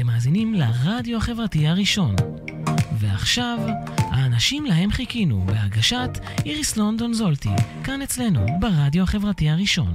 אתם מאזינים לרדיו החברתי הראשון. ועכשיו, האנשים להם חיכינו, בהגשת איריס לונדון זולטי, כאן אצלנו, ברדיו החברתי הראשון.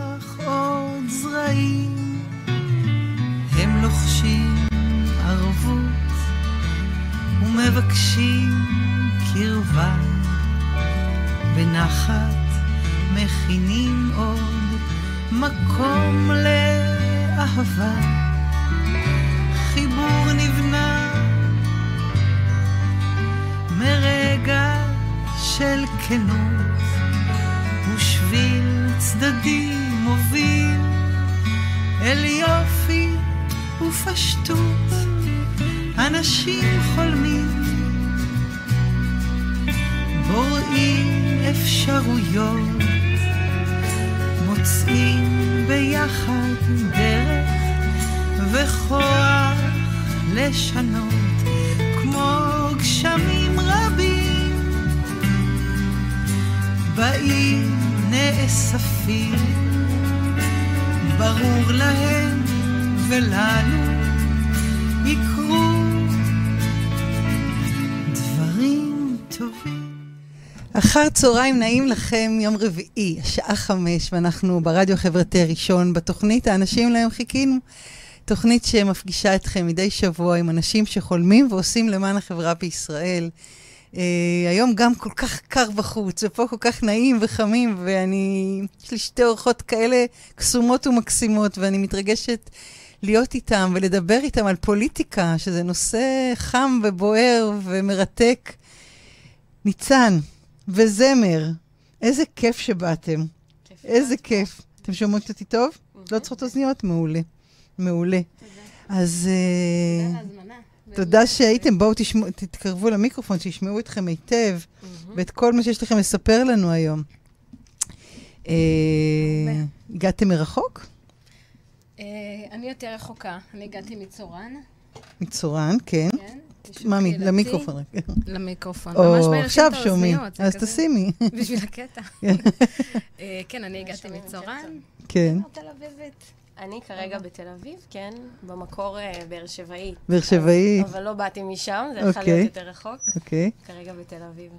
זרעים. הם לוחשים ערבות ומבקשים קרבה. בנחת מכינים עוד מקום לאהבה. חיבור נבנה מרגע של כנות. ושביל צדדי מוביל אל יופי ופשטות. אנשים חולמים, בוראים אפשרויות, מוצאים ביחד דרך וכוח לשנות, כמו גשמים רבים. באים נאספים, ברור להם ולנו יקרו דברים טובים. אחר צהריים נעים לכם, יום רביעי, השעה חמש, ואנחנו ברדיו החברתי הראשון, בתוכנית האנשים להם חיכינו. תוכנית שמפגישה אתכם מדי שבוע עם אנשים שחולמים ועושים למען החברה בישראל. Uh, היום גם כל כך קר בחוץ, ופה כל כך נעים וחמים, ואני, יש לי שתי אורחות כאלה קסומות ומקסימות, ואני מתרגשת להיות איתם ולדבר איתם על פוליטיקה, שזה נושא חם ובוער ומרתק. ניצן וזמר, איזה כיף שבאתם. כיף איזה כיף. אתם שומעות אותי טוב? לא צריכות אוזניות? מעולה. מעולה. תודה. אז... תודה על ההזמנה. תודה שהייתם, בואו תשמעו, תתקרבו למיקרופון, שישמעו אתכם היטב, ואת כל מה שיש לכם לספר לנו היום. הגעתם מרחוק? אני יותר רחוקה, אני הגעתי מצורן. מצורן, כן. כן. מה, למיקרופון. למיקרופון, ממש או, עכשיו שומעים, אז. תשימי. בשביל הקטע. אה, כן, אני הגעתי מצורן. כן. תל אביבית. אני כרגע בתל אביב, כן, במקור אה, באר שבעית. באר שבעית, אבל לא באתי משם, זה יכול אוקיי. להיות יותר רחוק. אוקיי. כרגע בתל אביב.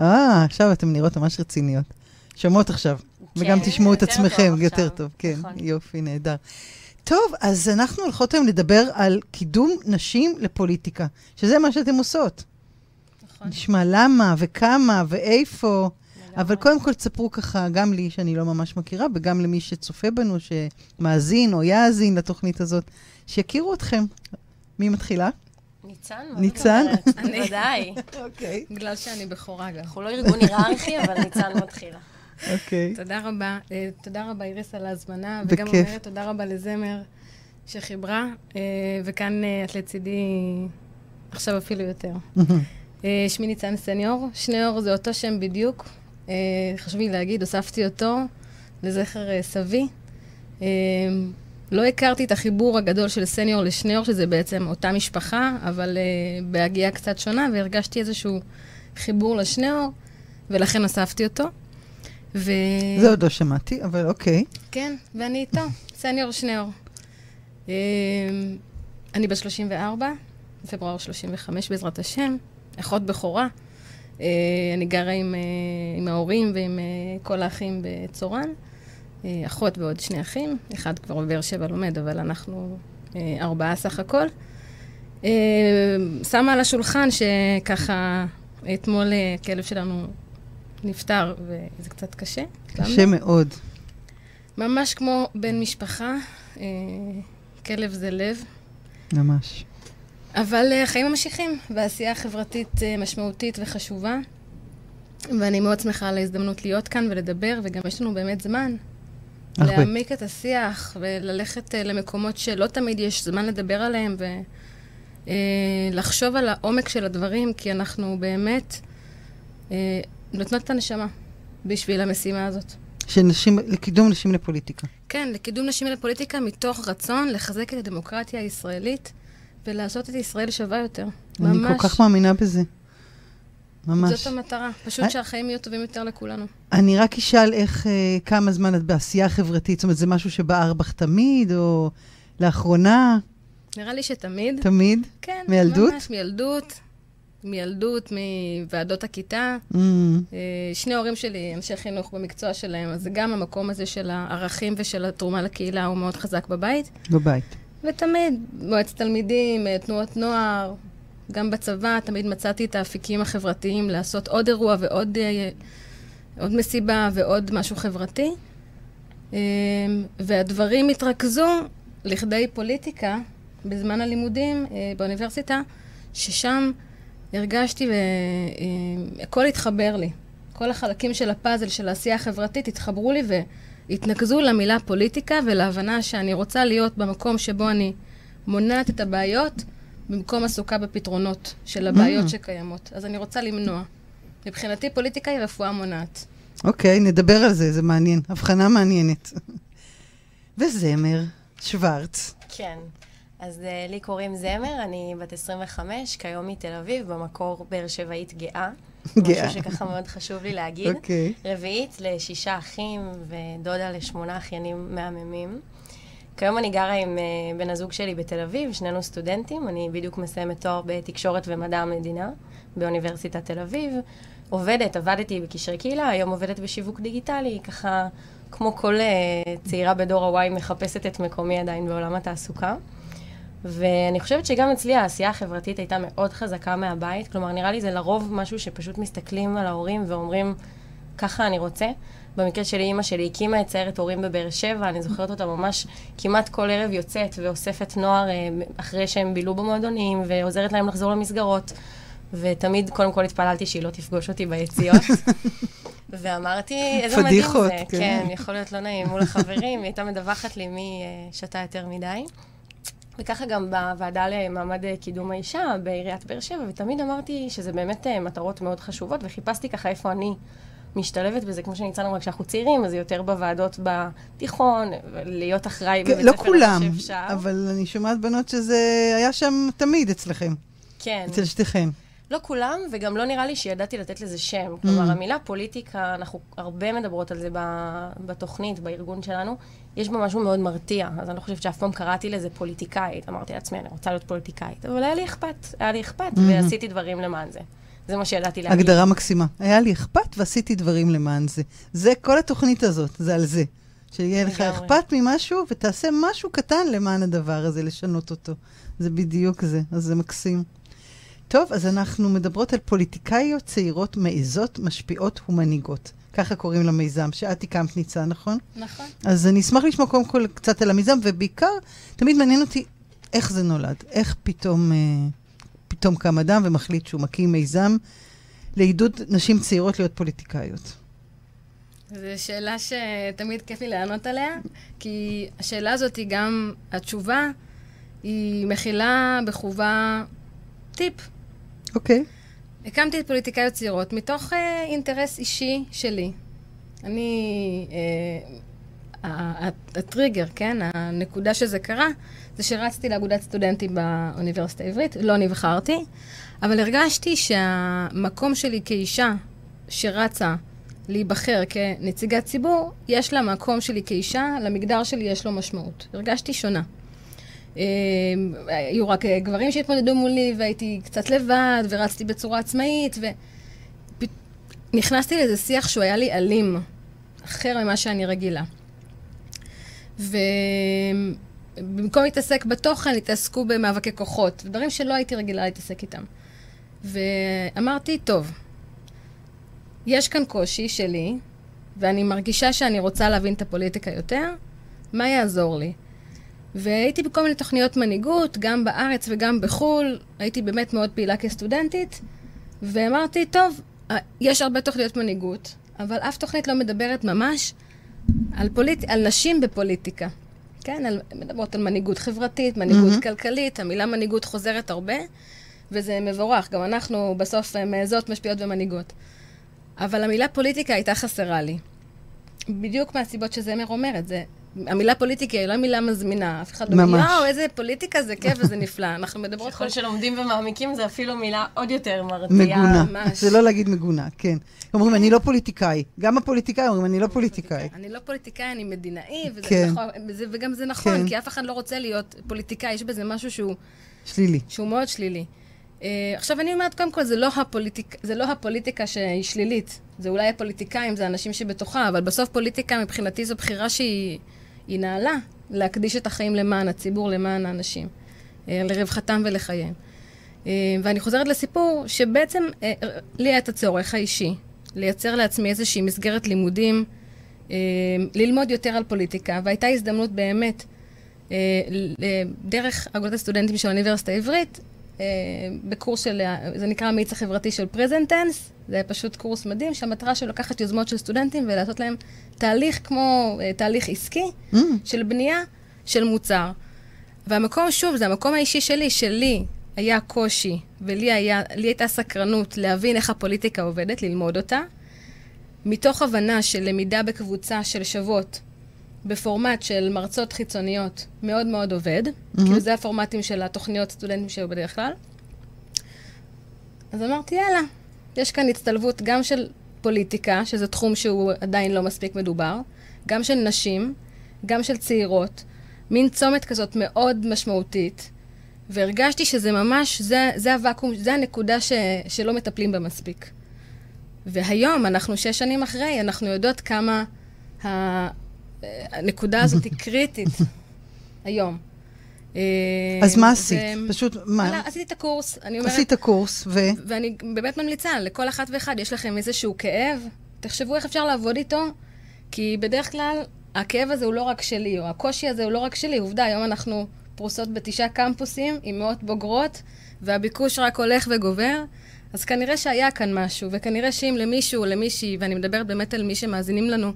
אה, עכשיו אתן נראות ממש רציניות. שומעות עכשיו, וגם כן, תשמעו את עצמכם יותר טוב. כן, נכון. יופי, נהדר. טוב, אז אנחנו הולכות היום לדבר על קידום נשים לפוליטיקה, שזה מה שאתן עושות. נכון. נשמע למה וכמה ואיפה. אבל. קודם כל תספרו ככה, גם לי, שאני לא ממש מכירה, וגם למי שצופה בנו, שמאזין או יאזין לתוכנית הזאת, שיכירו אתכם. מי מתחילה? ניצן? מה ניצן? אומרת? אני. בוודאי. אוקיי. בגלל שאני בכורה גם. אנחנו לא ארגון היררכי, אבל ניצן מתחילה. אוקיי. תודה רבה. אה, תודה רבה, איריס, על ההזמנה. וגם. אומרת תודה רבה לזמר שחיברה, אה, וכאן אה, את לצידי עכשיו אפילו יותר. שמי ניצן סניור, שניאור זה אותו שם בדיוק. אה, חשוב לי להגיד, הוספתי אותו לזכר אה, סבי. אה, לא הכרתי את החיבור הגדול של סניור לשניאור, שזה בעצם אותה משפחה, אבל uh, בהגייה קצת שונה, והרגשתי איזשהו חיבור לשניאור, ולכן הוספתי אותו. ו... זה עוד לא שמעתי, אבל אוקיי. כן, ואני איתו, סניור שניאור. אה, אני בת 34, פברואר 35 בעזרת השם, אחות בכורה. אה, אני גרה עם, אה, עם ההורים ועם אה, כל האחים בצורן. אחות ועוד שני אחים, אחד כבר בבאר שבע לומד, אבל אנחנו ארבעה סך הכל. שמה על השולחן שככה אתמול הכלב שלנו נפטר, וזה קצת קשה. קשה למה? מאוד. ממש כמו בן משפחה, כלב זה לב. ממש. אבל אה, החיים ממשיכים, והעשייה החברתית אה, משמעותית וחשובה. ואני מאוד שמחה על ההזדמנות להיות כאן ולדבר, וגם יש לנו באמת זמן. להעמיק את השיח וללכת אה, למקומות שלא תמיד יש זמן לדבר עליהם, ולחשוב על העומק של הדברים, כי אנחנו באמת אה, נותנות את הנשמה בשביל המשימה הזאת. של נשים, לקידום נשים לפוליטיקה. כן, לקידום נשים לפוליטיקה מתוך רצון לחזק את הדמוקרטיה הישראלית ולעשות את ישראל שווה יותר. אני כל כך מאמינה בזה. ממש. זאת המטרה, פשוט אה? שהחיים יהיו טובים יותר לכולנו. אני רק אשאל איך, אה, כמה זמן את בעשייה חברתית? זאת אומרת, זה משהו שבער בך תמיד, או לאחרונה? נראה לי שתמיד, תמיד? כן, מילדות? ממש מילדות, מילדות, מוועדות הכיתה. Mm, אה, שני ההורים שלי אנשי חינוך במקצוע שלהם, אז גם המקום הזה של הערכים ושל התרומה לקהילה הוא מאוד חזק בבית. בבית. ותמיד, מועצת תלמידים, אה, תנועות נוער, גם בצבא, תמיד מצאתי את האפיקים החברתיים לעשות עוד אירוע ועוד אה, עוד מסיבה ועוד משהו חברתי. אה, והדברים התרכזו לכדי פוליטיקה בזמן הלימודים באוניברסיטה, ששם הרגשתי והכל התחבר לי. כל החלקים של הפאזל של העשייה החברתית התחברו לי והתנקזו למילה פוליטיקה ולהבנה שאני רוצה להיות במקום שבו אני מונעת את הבעיות במקום עסוקה בפתרונות של הבעיות Mm. שקיימות. אז אני רוצה למנוע. מבחינתי פוליטיקה היא רפואה מונעת. אוקיי, נדבר על זה, זה מעניין. הבחנה מעניינת. וזמר, שוורץ. כן. אז uh, לי קוראים זמר, אני בת 25, כיום מתל אביב, במקור באר שבעית גאה. גאה. משהו שככה מאוד חשוב לי להגיד. אוקיי. רביעית לשישה אחים ודודה לשמונה אחיינים מהממים. כיום אני גרה עם uh, בן הזוג שלי בתל אביב, שנינו סטודנטים, אני בדיוק מסיימת תואר בתקשורת ומדע המדינה באוניברסיטת תל אביב. עובדת, עבדתי בקשרי קהילה, היום עובדת בשיווק דיגיטלי, ככה כמו כל uh, צעירה בדור ה-Y מחפשת את מקומי עדיין בעולם התעסוקה. ואני חושבת שגם אצלי העשייה החברתית הייתה מאוד חזקה מהבית, כלומר נראה לי זה לרוב משהו שפשוט מסתכלים על ההורים ואומרים, ככה אני רוצה. במקרה שלי, אימא שלי הקימה את סיירת הורים בבאר שבע, אני זוכרת אותה ממש כמעט כל ערב יוצאת ואוספת נוער אה, אחרי שהם בילו במועדונים, ועוזרת להם לחזור למסגרות. ותמיד, קודם כל התפללתי שהיא לא תפגוש אותי ביציאות. ואמרתי, איזה מדהים פדיחות, זה. כן. כן, יכול להיות לא נעים מול החברים, היא הייתה מדווחת לי מי אה, שתה יותר מדי. וככה גם בוועדה למעמד אה, קידום האישה בעיריית באר שבע, ותמיד אמרתי שזה באמת אה, מטרות מאוד חשובות, וחיפשתי ככה איפה אני משתלבת בזה, כמו שניצן אמרה, כשאנחנו צעירים, אז זה יותר בוועדות בתיכון, להיות אחראי בבית כן, לא ספר כולם, שאפשר. אבל אני שומעת בנות שזה היה שם תמיד אצלכם, כן. אצל שתיכן. לא כולם, וגם לא נראה לי שידעתי לתת לזה שם. כלומר, Mm. המילה פוליטיקה, אנחנו הרבה מדברות על זה ב- בתוכנית, בארגון שלנו, יש בה משהו מאוד מרתיע. אז אני לא חושבת שאף פעם קראתי לזה פוליטיקאית. אמרתי לעצמי, אני רוצה להיות פוליטיקאית. אבל היה לי אכפת, היה לי אכפת, Mhm. ועשיתי דברים למען זה. זה מה שידעתי להגיד. הגדרה מקסימה. היה לי אכפת ועשיתי דברים למען זה. זה כל התוכנית הזאת, זה על זה. שיהיה לך. אכפת ממשהו ותעשה משהו קטן למען הדבר הזה, לשנות אותו. זה בדיוק זה, אז זה מקסים. טוב, אז אנחנו מדברות על פוליטיקאיות צעירות מעזות, משפיעות ומנהיגות. ככה קוראים למיזם, שאת הקמת ניצן, נכון? נכון. אז אני אשמח לשמוע קודם כל קצת על המיזם, ובעיקר, תמיד מעניין אותי איך זה נולד. איך פתאום, אה, פתאום קם אדם ומחליט שהוא מקים מיזם לעידוד נשים צעירות להיות פוליטיקאיות. זו שאלה שתמיד כיף לי לענות עליה, כי השאלה הזאת היא גם, התשובה היא מכילה בחובה טיפ. אוקיי. הקמתי את פוליטיקאיות צעירות מתוך אה, אינטרס אישי שלי. אני, אה, הטריגר, כן, הנקודה שזה קרה, זה שרצתי לאגודת סטודנטים באוניברסיטה העברית, לא נבחרתי, אבל הרגשתי שהמקום שלי כאישה שרצה להיבחר כנציגת ציבור, יש לה מקום שלי כאישה, למגדר שלי יש לו משמעות. הרגשתי שונה. אה, היו רק אה, גברים שהתמודדו מולי, והייתי קצת לבד, ורצתי בצורה עצמאית, ונכנסתי לאיזה שיח שהוא היה לי אלים, אחר ממה שאני רגילה. ובמקום להתעסק בתוכן, התעסקו במאבקי כוחות, דברים שלא הייתי רגילה להתעסק איתם. ואמרתי, טוב, יש כאן קושי שלי, ואני מרגישה שאני רוצה להבין את הפוליטיקה יותר, מה יעזור לי? והייתי בכל מיני תוכניות מנהיגות, גם בארץ וגם בחו"ל, הייתי באמת מאוד פעילה כסטודנטית, ואמרתי, טוב, יש הרבה תוכניות מנהיגות, אבל אף תוכנית לא מדברת ממש על, פוליט... על נשים בפוליטיקה. כן, על... מדברות על מנהיגות חברתית, מנהיגות mm-hmm. כלכלית, המילה מנהיגות חוזרת הרבה, וזה מבורך. גם אנחנו בסוף אה, מעזות, משפיעות ומנהיגות. אבל המילה פוליטיקה הייתה חסרה לי. בדיוק מהסיבות שזמר אומרת, זה המילה פוליטיקה היא לא מילה מזמינה. אף אחד לא אומר, יואו, איזה פוליטיקה זה כיף וזה נפלא. אנחנו מדברות... ככל שלומדים ומעמיקים זה אפילו מילה עוד יותר מרתיעה. מגונה. זה לא להגיד מגונה, כן. אומרים, אני לא פוליטיקאי. גם הפוליטיקאים אומרים, אני לא פוליטיקאי. אני לא פוליטיקאי, אני מדינאי, כן. נכון, וגם זה נכון, כן. כי אף אחד לא רוצה להיות פוליטיקאי. יש בזה משהו שהוא... שלילי. שהוא מאוד שלילי. Uh, עכשיו, אני אומרת, קודם כל, זה לא, הפוליטיק, זה לא הפוליטיקה שהיא שלילית. זה אולי הפוליטיקאים, זה האנשים שבתוכה, אבל בסוף פוליטיקה מבחינתי זו בחירה שהיא... היא נעלה להקדיש את החיים למען הציבור, למען האנשים, אה, לרווחתם ולחייהם. אה, ואני חוזרת לסיפור שבעצם אה, לי היה את הצורך האישי לייצר לעצמי איזושהי מסגרת לימודים, ללמוד יותר על פוליטיקה, והייתה הזדמנות באמת, דרך אגודת הסטודנטים של האוניברסיטה העברית, בקורס של, זה נקרא המאיץ החברתי של פרזנטנס, זה פשוט קורס מדהים, שהמטרה שלו לקחת יוזמות של סטודנטים ולעשות להם תהליך כמו uh, תהליך עסקי mm. של בנייה של מוצר. והמקום, שוב, זה המקום האישי שלי, שלי היה קושי, ולי היה, הייתה סקרנות להבין איך הפוליטיקה עובדת, ללמוד אותה, מתוך הבנה של למידה בקבוצה של שוות, בפורמט של מרצות חיצוניות, מאוד מאוד עובד, mm-hmm. כאילו זה הפורמטים של התוכניות סטודנטים שהיו בדרך כלל. אז אמרתי, יאללה, יש כאן הצטלבות גם של פוליטיקה, שזה תחום שהוא עדיין לא מספיק מדובר, גם של נשים, גם של צעירות, מין צומת כזאת מאוד משמעותית, והרגשתי שזה ממש, זה, זה הוואקום, זה הנקודה ש, שלא מטפלים בה מספיק. והיום, אנחנו שש שנים אחרי, אנחנו יודעות כמה הנקודה הזאת היא קריטית היום. אה, אז מה עשית? פשוט, מה? לא, עשיתי את הקורס, אני אומרת... עשית הקורס, ו... ואני באמת ממליצה, לכל אחת ואחד יש לכם איזשהו כאב, תחשבו איך אפשר לעבוד איתו, כי בדרך כלל הכאב הזה הוא לא רק שלי, או הקושי הזה הוא לא רק שלי. עובדה, היום אנחנו פרוסות בתשעה קמפוסים עם מאות בוגרות, והביקוש רק הולך וגובר. אז כנראה שהיה כאן משהו, וכנראה שאם למישהו או למישהי, ואני מדברת באמת על מי שמאזינים לנו,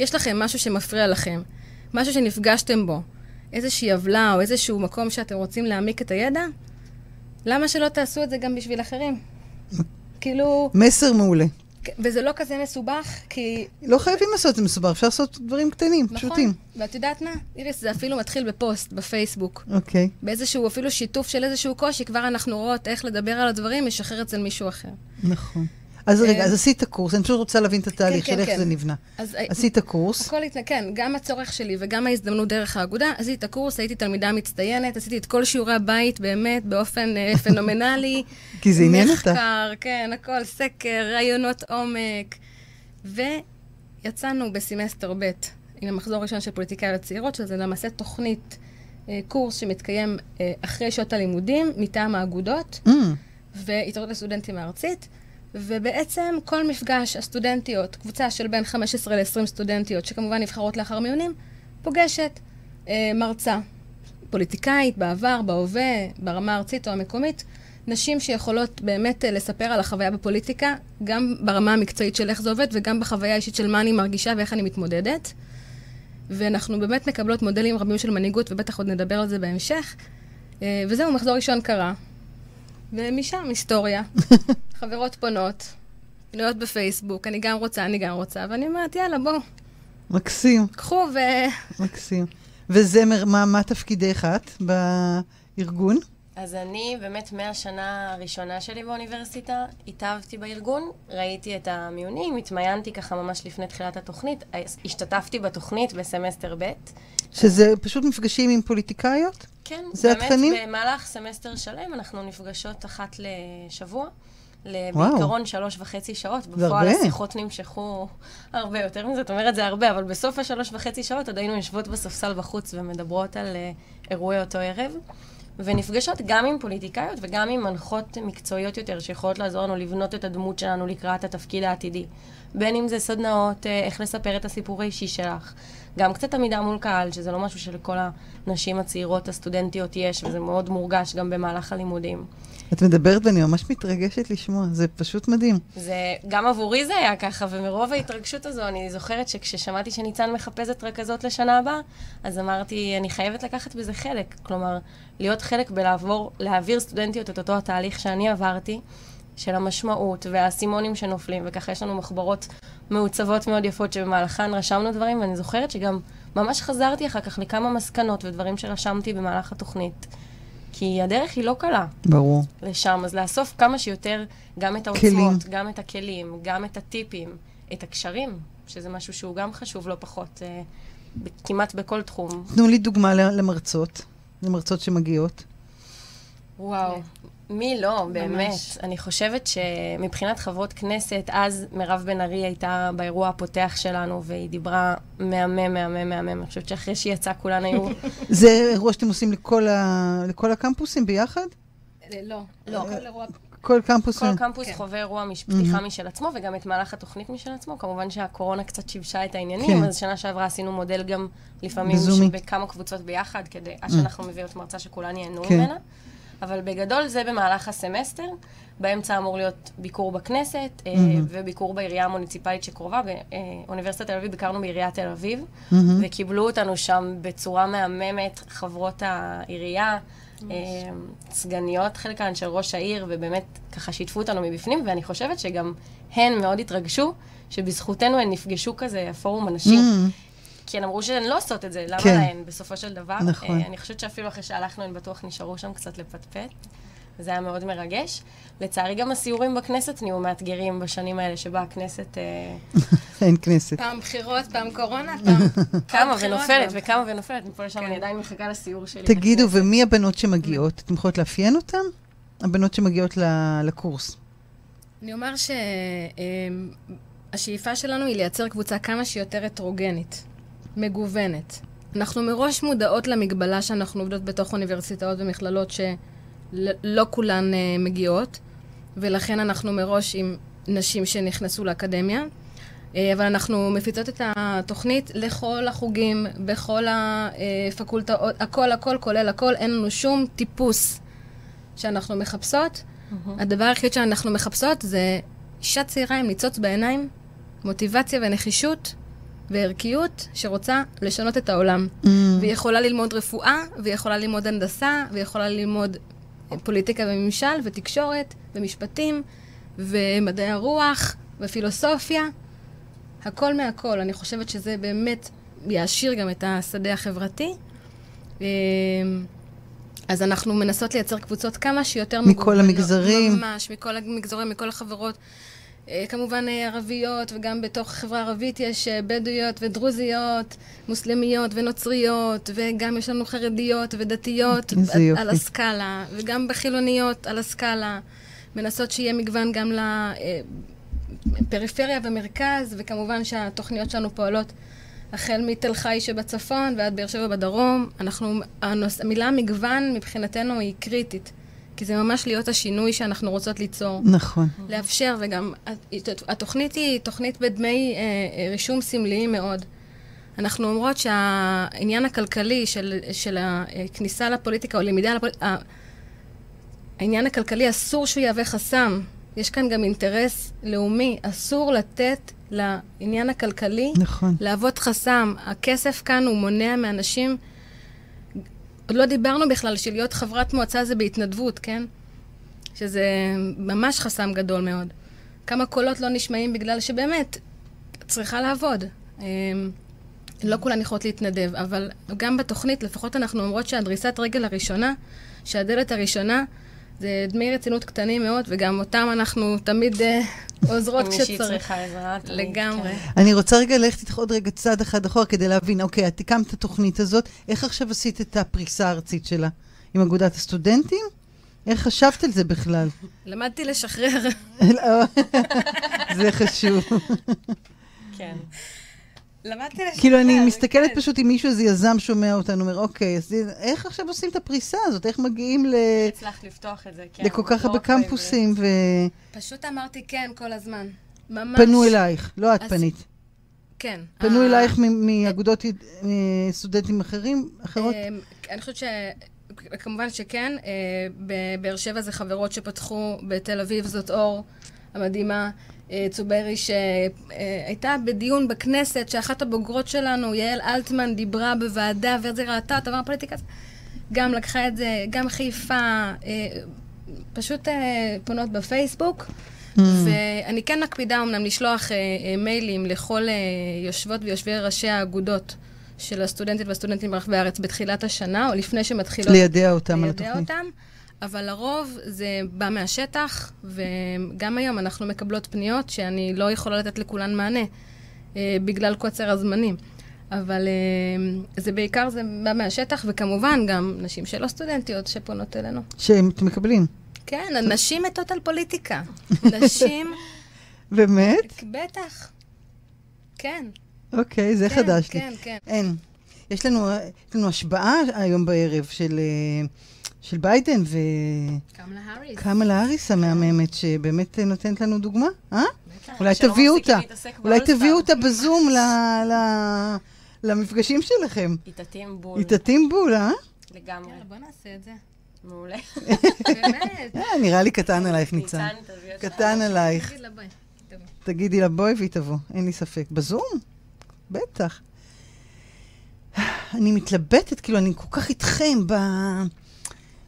יש לכם משהו שמפריע לכם, משהו שנפגשתם בו, איזושהי עוולה או איזשהו מקום שאתם רוצים להעמיק את הידע, למה שלא תעשו את זה גם בשביל אחרים? כאילו... מסר מעולה. וזה לא כזה מסובך, כי... לא חייבים לעשות את זה מסובך, אפשר לעשות דברים קטנים, נכון. פשוטים. נכון, ואת יודעת מה? איריס, זה אפילו מתחיל בפוסט, בפייסבוק. אוקיי. Okay. באיזשהו, אפילו שיתוף של איזשהו קושי, כבר אנחנו רואות איך לדבר על הדברים, משחרר אצל מישהו אחר. נכון. אז רגע, אה, אז עשית קורס, אני פשוט רוצה להבין את התהליך כן, של כן, איך כן. זה נבנה. אה, עשית קורס. הכל, כן, גם הצורך שלי וגם ההזדמנות דרך האגודה, עשיתי את הקורס, הייתי תלמידה מצטיינת, עשיתי את כל שיעורי הבית באמת באופן אה, פנומנלי. כי זה עניין אותה. מחקר, כן, הכל, סקר, רעיונות עומק. ויצאנו בסמסטר ב' עם המחזור הראשון של פוליטיקאיות צעירות, שזה למעשה תוכנית, קורס שמתקיים אחרי שעות הלימודים, מטעם האגודות, mm. והתערבות הסטודנטים הארצית. ובעצם כל מפגש הסטודנטיות, קבוצה של בין 15 ל-20 סטודנטיות, שכמובן נבחרות לאחר מיונים, פוגשת אה, מרצה, פוליטיקאית, בעבר, בהווה, ברמה הארצית או המקומית, נשים שיכולות באמת אה, לספר על החוויה בפוליטיקה, גם ברמה המקצועית של איך זה עובד, וגם בחוויה האישית של מה אני מרגישה ואיך אני מתמודדת. ואנחנו באמת מקבלות מודלים רבים של מנהיגות, ובטח עוד נדבר על זה בהמשך. אה, וזהו, מחזור ראשון קרה. ומשם היסטוריה. חברות פונות, פנויות בפייסבוק, אני גם רוצה, אני גם רוצה, ואני אומרת, יאללה, בואו. מקסים. קחו ו... מקסים. וזמר, מה, מה תפקידך את בארגון? אז אני באמת מהשנה הראשונה שלי באוניברסיטה התאהבתי בארגון, ראיתי את המיונים, התמיינתי ככה ממש לפני תחילת התוכנית, השתתפתי בתוכנית בסמסטר ב'. שזה פשוט מפגשים עם פוליטיקאיות? כן, זה באמת התכנים? במהלך סמסטר שלם אנחנו נפגשות אחת לשבוע. בעיקרון שלוש וחצי שעות. בפועל השיחות נמשכו הרבה יותר מזה, את אומרת זה הרבה, אבל בסוף השלוש וחצי שעות עוד היינו יושבות בספסל בחוץ ומדברות על uh, אירועי אותו ערב. ונפגשות גם עם פוליטיקאיות וגם עם מנחות מקצועיות יותר, שיכולות לעזור לנו לבנות את הדמות שלנו לקראת התפקיד העתידי. בין אם זה סדנאות, אה, איך לספר את הסיפור האישי שלך. גם קצת עמידה מול קהל, שזה לא משהו שלכל הנשים הצעירות, הסטודנטיות יש, וזה מאוד מורגש גם במהלך הלימודים. את מדברת ואני ממש מתרגשת לשמוע, זה פשוט מדהים. זה, גם עבורי זה היה ככה, ומרוב ההתרגשות הזו, אני זוכרת שכששמעתי שניצן מחפשת רכזות לשנה הבאה, אז אמרתי, אני חייבת לקחת בזה חלק. כלומר, להיות חלק בלעבור, להעביר סטודנטיות את אותו התהליך שאני עברתי, של המשמעות והאסימונים שנופלים, וככה יש לנו מחברות מעוצבות מאוד יפות שבמהלכן רשמנו דברים, ואני זוכרת שגם ממש חזרתי אחר כך לכמה מסקנות ודברים שרשמתי במהלך התוכנית. כי הדרך היא לא קלה. ברור. לשם, אז לאסוף כמה שיותר גם את העוצמות, כלים. גם את הכלים, גם את הטיפים, את הקשרים, שזה משהו שהוא גם חשוב לא פחות, אה, כמעט בכל תחום. תנו לי דוגמה למרצות, למרצות שמגיעות. וואו, מי לא, באמת. ממש. אני חושבת שמבחינת חברות כנסת, אז מירב בן ארי הייתה באירוע הפותח שלנו, והיא דיברה מהמם, מהמם, מהמם. אני חושבת שאחרי שהיא יצאה, כולן היו... זה אירוע שאתם עושים לכל, ה... לכל הקמפוסים ביחד? לא, לא. כל אירוע... כל קמפוס... כל קמפוס כן. חווה אירוע מש... פתיחה mm-hmm. משל עצמו, וגם את מהלך התוכנית משל עצמו. כמובן שהקורונה קצת שיבשה את העניינים, כן. אז שנה שעברה עשינו מודל גם לפעמים בכמה קבוצות ביחד, כדי עד שאנחנו מביאות מרצה שכולן ייהנו כן. ממנה. אבל בגדול זה במהלך הסמסטר. באמצע אמור להיות ביקור בכנסת mm-hmm. וביקור בעירייה המוניציפלית שקרובה. באוניברסיטת תל אביב ביקרנו בעיריית תל אביב, mm-hmm. וקיבלו אותנו שם בצורה מהממת, חברות העירייה, אה, סגניות חלקן של ראש העיר, ובאמת ככה שיתפו אותנו מבפנים, ואני חושבת שגם הן מאוד התרגשו, שבזכותנו הן נפגשו כזה, הפורום הנשים. Mm-hmm. כי הן אמרו שהן לא עושות את זה, למה כן. להן בסופו של דבר? נכון. Uh, אני חושבת שאפילו אחרי שהלכנו, הן בטוח נשארו שם קצת לפטפט, וזה היה מאוד מרגש. לצערי, גם הסיורים בכנסת נהיו מאתגרים בשנים האלה שבה הכנסת... Uh... אין כנסת. פעם בחירות, פעם קורונה, פעם... כמה ונופלת, וכמה ונופלת, מפה לשם אני עדיין מחכה לסיור שלי. תגידו, ומי הבנות שמגיעות? אתם יכולות לאפיין אותן? הבנות שמגיעות לקורס. אני אומר שהשאיפה שלנו היא לייצר קבוצה כמה שיותר הטרוגנית. מגוונת. אנחנו מראש מודעות למגבלה שאנחנו עובדות בתוך אוניברסיטאות ומכללות שלא כולן uh, מגיעות, ולכן אנחנו מראש עם נשים שנכנסו לאקדמיה. Uh, אבל אנחנו מפיצות את התוכנית לכל החוגים, בכל הפקולטאות, הכל, הכל, כולל הכל. אין לנו שום טיפוס שאנחנו מחפשות. Mm-hmm. הדבר היחיד שאנחנו מחפשות זה אישה צעירה עם ניצוץ בעיניים, מוטיבציה ונחישות, וערכיות שרוצה לשנות את העולם. Mm. והיא יכולה ללמוד רפואה, והיא יכולה ללמוד הנדסה, והיא יכולה ללמוד פוליטיקה וממשל, ותקשורת, ומשפטים, ומדעי הרוח, ופילוסופיה. הכל מהכל. אני חושבת שזה באמת יעשיר גם את השדה החברתי. אמ, אז אנחנו מנסות לייצר קבוצות כמה שיותר מגוונות. מכל המגזרים. ממש, מכל המגזרים, מכל החברות. אה, כמובן אה, ערביות, וגם בתוך החברה הערבית יש אה, בדואיות ודרוזיות, מוסלמיות ונוצריות, וגם יש לנו חרדיות ודתיות על הסקאלה, וגם בחילוניות על הסקאלה. מנסות שיהיה מגוון גם לפריפריה ומרכז, וכמובן שהתוכניות שלנו פועלות החל מתל חי שבצפון ועד באר שבע בדרום. אנחנו, הנוס, המילה מגוון מבחינתנו היא קריטית. כי זה ממש להיות השינוי שאנחנו רוצות ליצור. נכון. לאפשר, וגם התוכנית היא תוכנית בדמי אה, אה, רישום סמליים מאוד. אנחנו אומרות שהעניין הכלכלי של, של הכניסה לפוליטיקה או למידה לפוליטיקה, העניין הכלכלי אסור שהוא יהווה חסם. יש כאן גם אינטרס לאומי, אסור לתת לעניין הכלכלי נכון. להוות חסם. הכסף כאן הוא מונע מאנשים עוד לא דיברנו בכלל שלהיות חברת מועצה זה בהתנדבות, כן? שזה ממש חסם גדול מאוד. כמה קולות לא נשמעים בגלל שבאמת צריכה לעבוד. אמ, לא כולן יכולות להתנדב, אבל גם בתוכנית, לפחות אנחנו אומרות שהדריסת רגל הראשונה, שהדלת הראשונה, זה דמי רצינות קטנים מאוד, וגם אותם אנחנו תמיד אה, עוזרות כשצריך. מישהי צריכה עזרה. לגמרי. כן. אני רוצה רגע ללכת איתך עוד רגע צעד אחד אחורה כדי להבין, אוקיי, את הקמת את התוכנית הזאת, איך עכשיו עשית את הפריסה הארצית שלה? עם אגודת הסטודנטים? איך חשבת על זה בכלל? למדתי לשחרר. זה חשוב. כן. למדתי לשחרר. כאילו, אני מסתכלת כן. פשוט אם מישהו, איזה יזם שומע אותנו, אומר, אוקיי, אז איך עכשיו עושים את הפריסה הזאת? איך מגיעים ל... הצלחת לפתוח את זה, כן. לכל כך לא הרבה בעברית. קמפוסים, פשוט אמרתי כן כל הזמן. ממש. ופנו אלייך, לא את פנית. כן. פנו ה- אלייך מ- מאגודות אה, סטודנטים אחרים, אחרות? אה, אני חושבת ש... כמובן שכן. אה, בבאר שבע זה חברות שפתחו, בתל אביב זאת אור המדהימה. אה, צוברי שהייתה בדיון בכנסת, שאחת הבוגרות שלנו, יעל אלטמן, דיברה בוועדה, וזה ראתה את דבר פוליטיקה, גם לקחה את זה, גם חיפה, אה, פשוט אה, פונות בפייסבוק. Mm. ואני כן מקפידה אמנם לשלוח מיילים לכל יושבות ויושבי ראשי האגודות של הסטודנטית והסטודנטים ברחבי הארץ בתחילת השנה, או לפני שמתחילות ליידע אותם על ליידע התוכנית. אותם, אבל לרוב זה בא מהשטח, וגם היום אנחנו מקבלות פניות שאני לא יכולה לתת לכולן מענה, אה, בגלל קוצר הזמנים. אבל אה, זה בעיקר זה בא מהשטח, וכמובן גם נשים שלא סטודנטיות שפונות אלינו. שהם מקבלים. כן, נשים מתות על פוליטיקה. נשים, באמת? בטח. כן. אוקיי, זה כן, חדש לי. כן, כן. אין. יש לנו, יש לנו השבעה היום בערב של, אה, של ביידן קמלה האריס. וקמלה האריס המהממת, שבאמת נותנת לנו דוגמה, אה? אולי תביאו אותה. אולי. תביאו אותה בזום ל- ל- למפגשים שלכם. היא תתאים בול. היא תתאים בול, אה? לגמרי. יאללה, בוא נעשה את זה. מעולה. באמת. אה, נראה לי קטן עלייך, ניצן. קטן עלייך. תגידי לה בואי והיא תבוא, אין לי ספק. בזום? בטח. אני מתלבטת, כאילו, אני כל כך איתכם ב...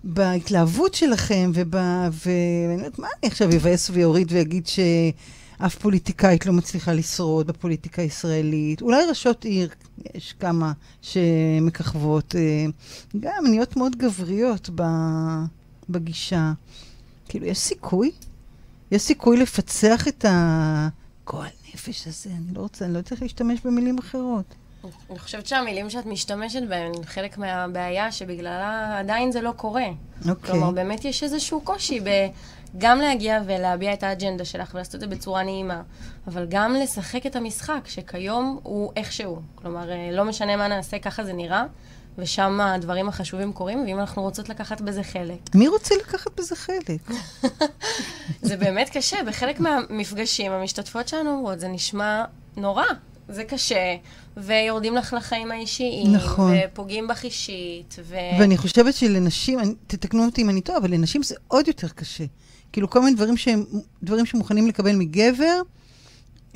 בהתלהבות שלכם, וב... ואני אומרת, מה אני עכשיו אבאס ויוריד ואגיד שאף פוליטיקאית לא מצליחה לשרוד בפוליטיקה הישראלית? אולי ראשות עיר, יש כמה שמככבות, אה, גם נהיות מאוד גבריות. בגישה. כאילו, יש סיכוי? יש סיכוי לפצח את הגועל נפש הזה? אני לא רוצה, אני לא צריכה להשתמש במילים אחרות. אני חושבת שהמילים שאת משתמשת בהן, הן חלק מהבעיה שבגללה עדיין זה לא קורה. אוקיי. כלומר, באמת יש איזשהו קושי ב... גם להגיע ולהביע את האג'נדה שלך ולעשות את זה בצורה נעימה, אבל גם לשחק את המשחק, שכיום הוא איכשהו. כלומר, אה, לא משנה מה נעשה, ככה זה נראה, ושם הדברים החשובים קורים, ואם אנחנו רוצות לקחת בזה חלק. מי רוצה לקחת בזה חלק? זה באמת קשה. בחלק מהמפגשים, המשתתפות שלנו אומרות, זה נשמע נורא. זה קשה, ויורדים לך לחיים האישיים, נכון. ופוגעים בך אישית, ו... ואני חושבת שלנשים, אני- תתקנו אותי אם אני טועה, אבל לנשים זה עוד יותר קשה. כאילו, כל מיני דברים שהם, דברים שמוכנים לקבל מגבר,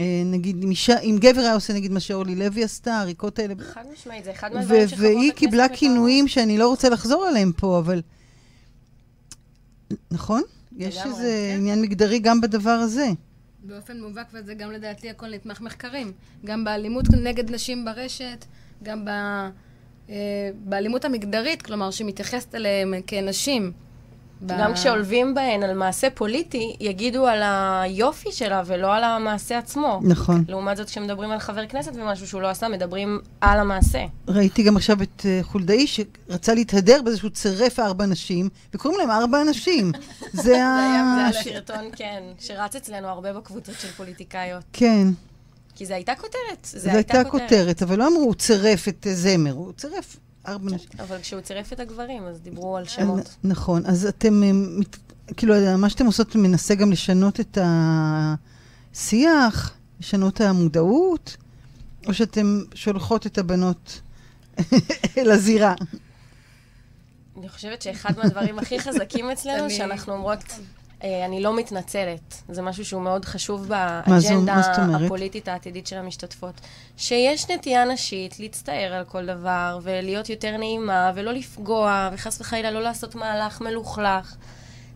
אה, נגיד, אם, אישה, אם גבר היה עושה נגיד מה שאורלי לוי עשתה, הריקות האלה, חד משמעית, זה אחד מהדברים שחברות והיא הכנסת קיבלה מתוארות. כינויים שאני לא רוצה לחזור עליהם פה, אבל... נכון? יש איזה כן. עניין מגדרי גם בדבר הזה. באופן מובהק, וזה גם לדעתי הכל נתמך מחקרים. גם באלימות נגד נשים ברשת, גם ב, אה, באלימות המגדרית, כלומר, שמתייחסת אליהם כנשים. ב- גם כשעולבים בהן על מעשה פוליטי, יגידו על היופי שלה ולא על המעשה עצמו. נכון. לעומת זאת, כשמדברים על חבר כנסת ומשהו שהוא לא עשה, מדברים על המעשה. ראיתי גם עכשיו את אה, חולדאי, שרצה להתהדר בזה שהוא צירף ארבע נשים, וקוראים להם ארבע אנשים. זה זה ה... היה זה הסרטון, כן, שרץ אצלנו הרבה בקבוצות של פוליטיקאיות. כן, כי זו הייתה כותרת. זו הייתה כותרת, אבל לא אמרו, הוא צירף את זמר, הוא צירף ארבע נשים. אבל כשהוא צירף את הגברים, אז דיברו על שמות. נכון, אז אתם, אה, כאילו, מה שאתם עושות מנסה גם לשנות את השיח, לשנות את המודעות, או שאתם שולחות את הבנות לזירה. אני חושבת שאחד מהדברים הכי חזקים אצלנו, שאנחנו אומרות, אה, אני לא מתנצלת. זה משהו שהוא מאוד חשוב באג'נדה? הפוליטית העתידית של המשתתפות. שיש נטייה נשית להצטער על כל דבר, ולהיות יותר נעימה, ולא לפגוע, וחס וחלילה לא לעשות מהלך מלוכלך.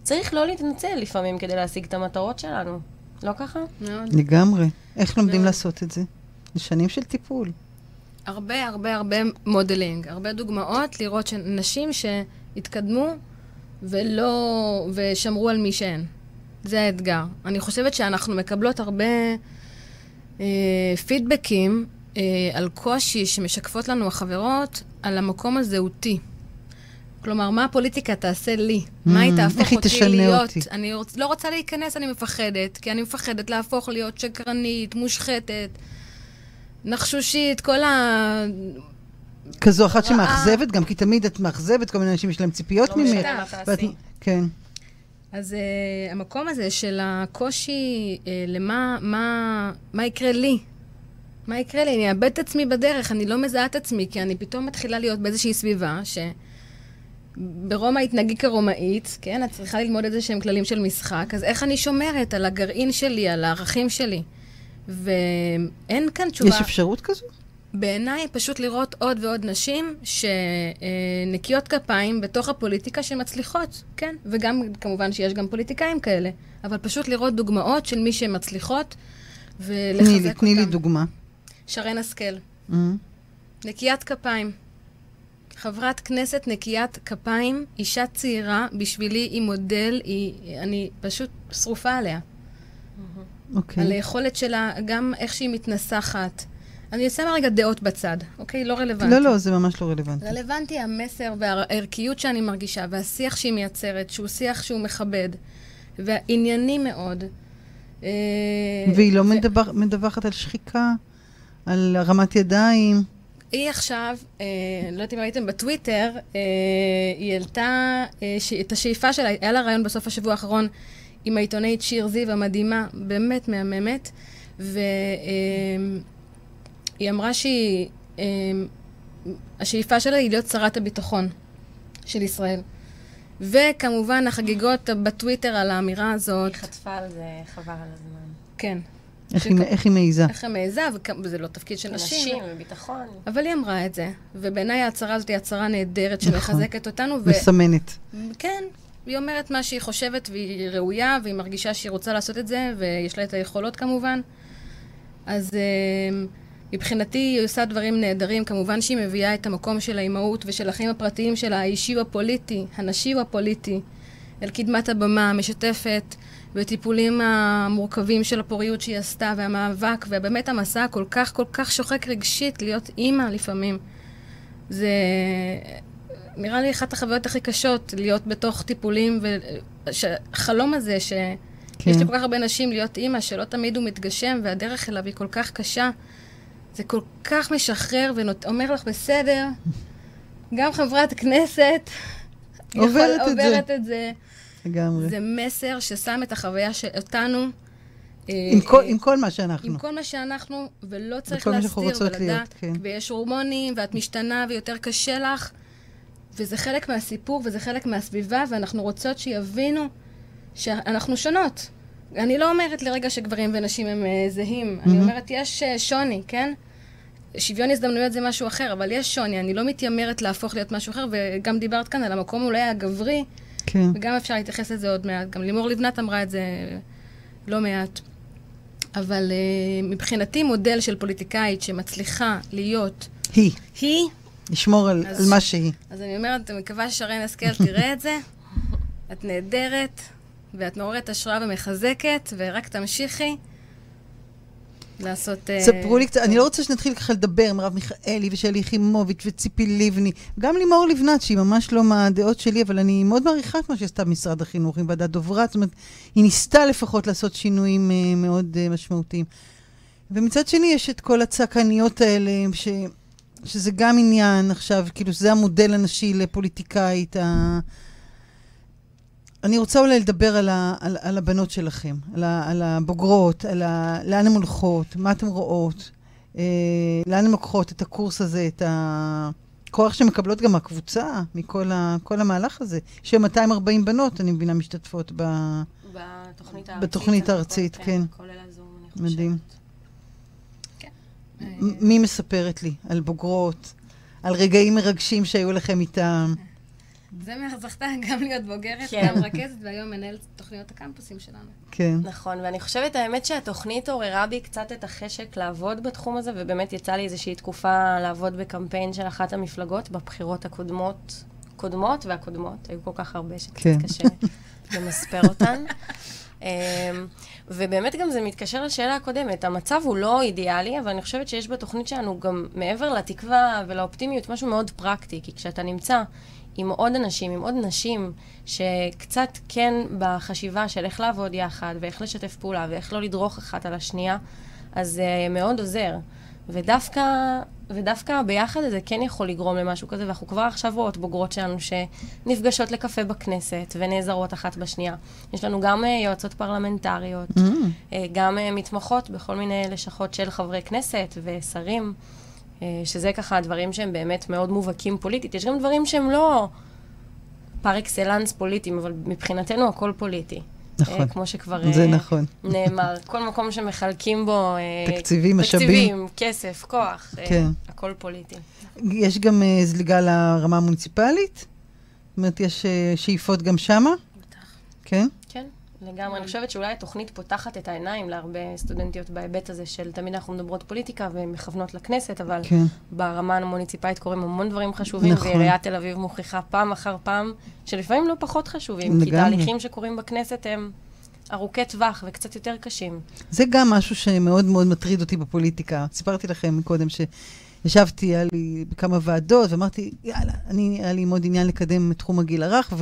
צריך לא להתנצל לפעמים כדי להשיג את המטרות שלנו. לא ככה? מאוד. לגמרי. איך לומדים. לעשות את זה? זה שנים של טיפול. הרבה הרבה הרבה modeling, הרבה דוגמאות לראות שנשים שהתקדמו ולא, ושמרו על מי שהן. זה האתגר. אני חושבת שאנחנו מקבלות הרבה אה, פידבקים אה, על קושי שמשקפות לנו החברות על המקום הזהותי. כלומר, מה הפוליטיקה תעשה לי? מה היא Mm, תהפוך איך היא אותי תשנה להיות? אותי? אני רוצ, לא רוצה להיכנס, אני מפחדת, כי אני מפחדת להפוך להיות שקרנית, מושחתת. נחשושית, כל ה... כזו אחת. שמאכזבת, גם כי תמיד את מאכזבת, כל מיני אנשים יש להם ציפיות לא ממך. כן. אז uh, המקום הזה של הקושי uh, למה מה, מה יקרה לי, מה יקרה לי, אני אאבד את עצמי בדרך, אני לא מזהה את עצמי, כי אני פתאום מתחילה להיות באיזושהי סביבה ש... ברומא התנהגי כרומאית, כן? את צריכה ללמוד איזה שהם כללים של משחק, אז איך אני שומרת על הגרעין שלי, על הערכים שלי? ואין כאן תשובה. יש אפשרות כזו? בעיניי פשוט לראות עוד ועוד נשים שנקיות כפיים בתוך הפוליטיקה שמצליחות, כן? וגם, כמובן שיש גם פוליטיקאים כאלה, אבל פשוט לראות דוגמאות של מי שמצליחות ולחזק תני אותם. לי, תני לי דוגמה. שרן השכל, אה, נקיית כפיים. חברת כנסת נקיית כפיים, אישה צעירה, בשבילי היא מודל, היא, אני פשוט שרופה עליה. על אוקיי. היכולת שלה, גם איך שהיא מתנסחת. אני שמה רגע דעות בצד, אוקיי? לא רלוונטי. לא, לא, זה ממש לא רלוונטי. רלוונטי המסר והערכיות שאני מרגישה, והשיח שהיא מייצרת, שהוא שיח שהוא מכבד, וענייני מאוד. אה, והיא לא ו- מדבר- מדווחת על שחיקה, על הרמת ידיים. היא עכשיו, אה, לא יודעת אם ראיתם בטוויטר, אה, היא העלתה אה, ש... את השאיפה שלה, היה לה רעיון בסוף השבוע האחרון עם העיתונאית שיר זיו המדהימה, באמת מהממת, והיא אמרה שהיא, אה, השאיפה שלה היא להיות שרת הביטחון של ישראל. וכמובן החגיגות בטוויטר על האמירה הזאת, היא חטפה על זה, חבל על הזמן. כן, איך היא- איך היא מעיזה? איך היא מעיזה, וזה לא תפקיד של נשים. נשים וביטחון. אבל היא אמרה את זה, ובעיניי ההצהרה הזאת היא הצהרה נהדרת נכון. שמחזקת אותנו, מסמנת. וכן, היא אומרת מה שהיא חושבת והיא ראויה, והיא מרגישה שהיא רוצה לעשות את זה, ויש לה את היכולות כמובן. אז אה, מבחינתי היא עושה דברים נהדרים, כמובן שהיא מביאה את המקום של האימהות ושל החיים הפרטיים שלה, האישי והפוליטי, הנשי והפוליטי, אל קדמת הבמה, משתפת בטיפולים המורכבים של הפוריות שהיא עשתה, והמאבק, ובאמת המסע הכל כך כל כך שוחק רגשית להיות אימא לפעמים. זה נראה לי אחת החוויות הכי קשות, להיות בתוך טיפולים, והחלום הזה ש... כן. יש לי כל כך הרבה נשים להיות אימא, שלא תמיד הוא מתגשם, והדרך אליו היא כל כך קשה. זה כל כך משחרר ואומר לך, בסדר, גם חברת כנסת עוברת את זה." עוברת את זה. לגמרי. זה מסר ששם את החוויה של אותנו. אה, עם כל- אה, עם כל מה שאנחנו. עם כל מה שאנחנו, ולא צריך להסתיר רוצות להיות, ולדעת, כן. ויש הורמונים, ואת משתנה ויותר קשה לך, וזה חלק מהסיפור וזה חלק מהסביבה, ואנחנו רוצות שיבינו שאנחנו שונות. אני לא אומרת לרגע שגברים ונשים הם אה, זהים, אני מהמם. אומרת, יש אה, שוני, כן? שוויון הזדמנויות זה משהו אחר, אבל יש שוני, אני לא מתיימרת להפוך להיות משהו אחר, וגם דיברת כאן על המקום אולי הגברי, כן. וגם אפשר להתייחס לזה עוד מעט. גם לימור לבנת אמרה את זה לא מעט. אבל uh, מבחינתי מודל של פוליטיקאית שמצליחה להיות היא. היא, לשמור על אז- על מה שהיא. אז אני אומרת, אני מקווה ששרן השכל תראה את זה. את נהדרת, ואת מעוררת השראה ומחזקת, ורק תמשיכי לעשות... אה, ספרו לי קצת, אני לא רוצה שנתחיל ככה לדבר, מרב מיכאלי ושלי יחימוביץ' וציפי לבני, גם לימור לבנת, שהיא ממש לא מהדעות שלי, אבל אני מאוד מעריכה את מה שעשתה במשרד החינוך עם ועדת דוברת, זאת אומרת, היא ניסתה לפחות לעשות שינויים אה, מאוד אה, משמעותיים. ומצד שני יש את כל הצעקניות האלה, ש, שזה גם עניין עכשיו, כאילו שזה המודל הנשי לפוליטיקאית. ה... אני רוצה אולי לדבר על, ה, על, על הבנות שלכם, על, ה, על הבוגרות, על ה, לאן הן הולכות, מה אתן רואות, אה, לאן הן לוקחות את הקורס הזה, את הכוח שמקבלות גם מהקבוצה, מכל ה, המהלך הזה. יש 240 בנות, אני מבינה, משתתפות ב... בתוכנית הארצית. בתוכנית זה הארצית, נכון, כן. כולל הזום, אני חושבת. מדהים. מ- מי מספרת לי על בוגרות, על רגעים מרגשים שהיו לכם איתם? זה זכתה גם להיות בוגרת, כן. גם רכזת, והיום מנהלת תוכניות הקמפוסים שלנו. כן. נכון, ואני חושבת, האמת שהתוכנית עוררה בי קצת את החשק לעבוד בתחום הזה, ובאמת יצא לי איזושהי תקופה לעבוד בקמפיין של אחת המפלגות בבחירות הקודמות, קודמות והקודמות, היו כל כך הרבה שקצת כן. קשה למספר אותן. אמ, ובאמת גם זה מתקשר לשאלה הקודמת, המצב הוא לא אידיאלי, אבל אני חושבת שיש בתוכנית שלנו גם מעבר לתקווה ולאופטימיות משהו מאוד פרקטי, כי כשאתה נמצא עם עוד אנשים, עם עוד נשים, שקצת כן בחשיבה של איך לעבוד יחד, ואיך לשתף פעולה, ואיך לא לדרוך אחת על השנייה, אז זה מאוד עוזר. ודווקא, ודווקא הביחד הזה כן יכול לגרום למשהו כזה, ואנחנו כבר עכשיו רואות בוגרות שלנו שנפגשות לקפה בכנסת ונעזרות אחת בשנייה. יש לנו גם uh, יועצות פרלמנטריות, Mm. uh, גם uh, מתמחות בכל מיני לשכות של חברי כנסת ושרים, uh, שזה ככה הדברים שהם באמת מאוד מובהקים פוליטית. יש גם דברים שהם לא פר אקסלנס פוליטיים, אבל מבחינתנו הכל פוליטי. נכון. אה, כמו שכבר זה אה, נכון. נאמר. כל מקום שמחלקים בו... אה, תקציבים, משאבים. תקציבים, כסף, כוח. אה, כן. הכל פוליטי. יש גם אה, זליגה לרמה המוניציפלית? זאת אומרת, יש אה, שאיפות גם שמה? כן? כן, לגמרי. אני חושבת שאולי התוכנית פותחת את העיניים להרבה סטודנטיות בהיבט הזה של תמיד אנחנו מדברות פוליטיקה ומכוונות לכנסת, אבל כן. ברמה המוניציפלית קורים המון דברים חשובים, נכון. ועיריית תל אביב מוכיחה פעם אחר פעם שלפעמים לא פחות חשובים, כי לגמרי. תהליכים שקורים בכנסת הם ארוכי טווח וקצת יותר קשים. זה גם משהו שמאוד מאוד מטריד אותי בפוליטיקה. סיפרתי לכם קודם שישבתי, היה לי בכמה ועדות, ואמרתי, יאללה, אני, היה לי מאוד עניין לקדם את תחום הגיל הרך,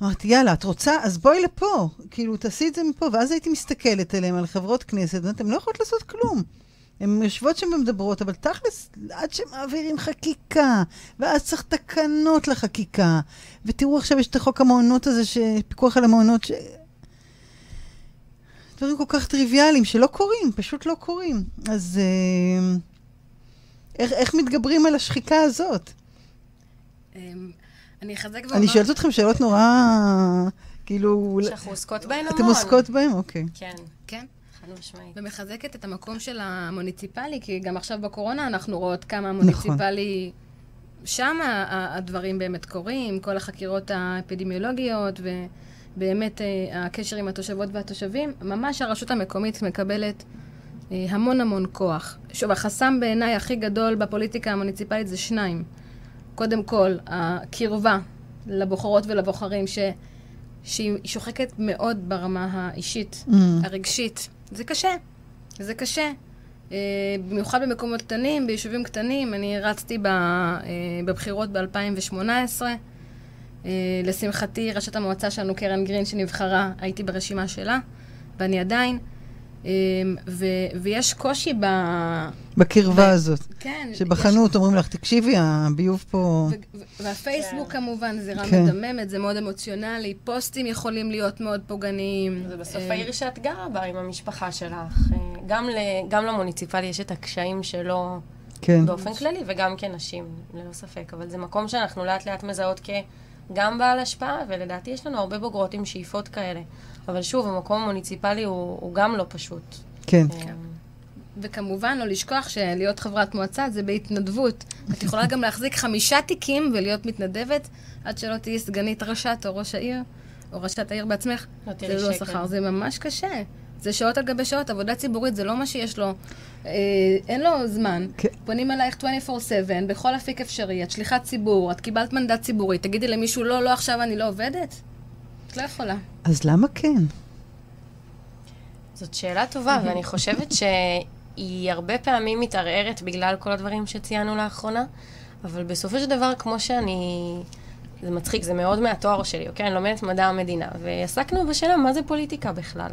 ואמרתי, יאללה, את רוצה? אז בואי לפה. כאילו, תעשי את זה מפה. ואז הייתי מסתכלת עליהם, על חברות כנסת, ואומרת, הן לא יכולות לעשות כלום. הן יושבות שם ומדברות, אבל תכלס, עד שמעבירים חקיקה, ואז צריך תקנות לחקיקה. ותראו, עכשיו יש את החוק המעונות הזה, ש- פיקוח על המעונות, ש... דברים כל כך טריוויאליים שלא קורים, פשוט לא קורים. אז אה, איך, איך מתגברים על השחיקה הזאת? אני אחזק ואומר... אני שואלת אתכם שאלות נורא, כאילו, שאנחנו עוסקות בהן המון. אתם עוסקות בהן? אוקיי. כן, כן. חד משמעית. ומחזקת את המקום של המוניציפלי, כי גם עכשיו בקורונה אנחנו רואות נכון. כמה המוניציפלי... שם ה- ה- הדברים באמת קורים, כל החקירות האפידמיולוגיות, ובאמת אה, הקשר עם התושבות והתושבים. ממש הרשות המקומית מקבלת אה, המון המון כוח. שוב, החסם בעיניי הכי גדול בפוליטיקה המוניציפלית זה שניים. קודם כל, הקרבה לבוחרות ולבוחרים, ש... שהיא שוחקת מאוד ברמה האישית, Mm. הרגשית. זה קשה, זה קשה. Uh, במיוחד במקומות קטנים, ביישובים קטנים. אני רצתי ב, uh, בבחירות ב-2018. Uh, לשמחתי, ראשת המועצה שלנו, קרן גרין, שנבחרה, הייתי ברשימה שלה, ואני עדיין. Uh, ו, ויש קושי ב... בקרבה הזאת. כן. שבחנות אומרים לך, תקשיבי, הביוב פה... ו- ו- והפייסבוק כמובן, זירה כן. מדממת, זה מאוד אמוציונלי. פוסטים יכולים להיות מאוד פוגעניים. זה בסוף אה, העיר שאת גרה בה עם המשפחה שלך. אה, גם, ל, גם למוניציפלי יש את הקשיים שלו כן. באופן כללי, וגם כנשים, ללא ספק. אבל זה מקום שאנחנו לאט לאט מזהות כגם בעל השפעה, ולדעתי יש לנו הרבה בוגרות עם שאיפות כאלה. אבל שוב, המקום המוניציפלי הוא, הוא גם לא פשוט. כן. אה, וכמובן, לא לשכוח שלהיות חברת מועצה זה בהתנדבות. את יכולה גם להחזיק חמישה תיקים ולהיות מתנדבת עד שלא תהיי סגנית ראשת או ראש העיר, או ראשת העיר בעצמך. לא תראי זה לא. שכר, זה ממש קשה. זה שעות על גבי שעות, עבודה ציבורית זה לא מה שיש לו, אה, אין לו זמן. כן. פונים אלייך 24/7, בכל אפיק אפשרי, את שליחת ציבור, את קיבלת מנדט ציבורי, תגידי למישהו, לא, לא, עכשיו אני לא עובדת? את לא יכולה. אז למה כן? זאת שאלה טובה, ואני חושבת שהיא הרבה פעמים מתערערת בגלל כל הדברים שציינו לאחרונה, אבל בסופו של דבר, כמו שאני... זה מצחיק, זה מאוד מהתואר שלי, אוקיי? אני לומדת מדע המדינה, ועסקנו בשאלה מה זה פוליטיקה בכלל.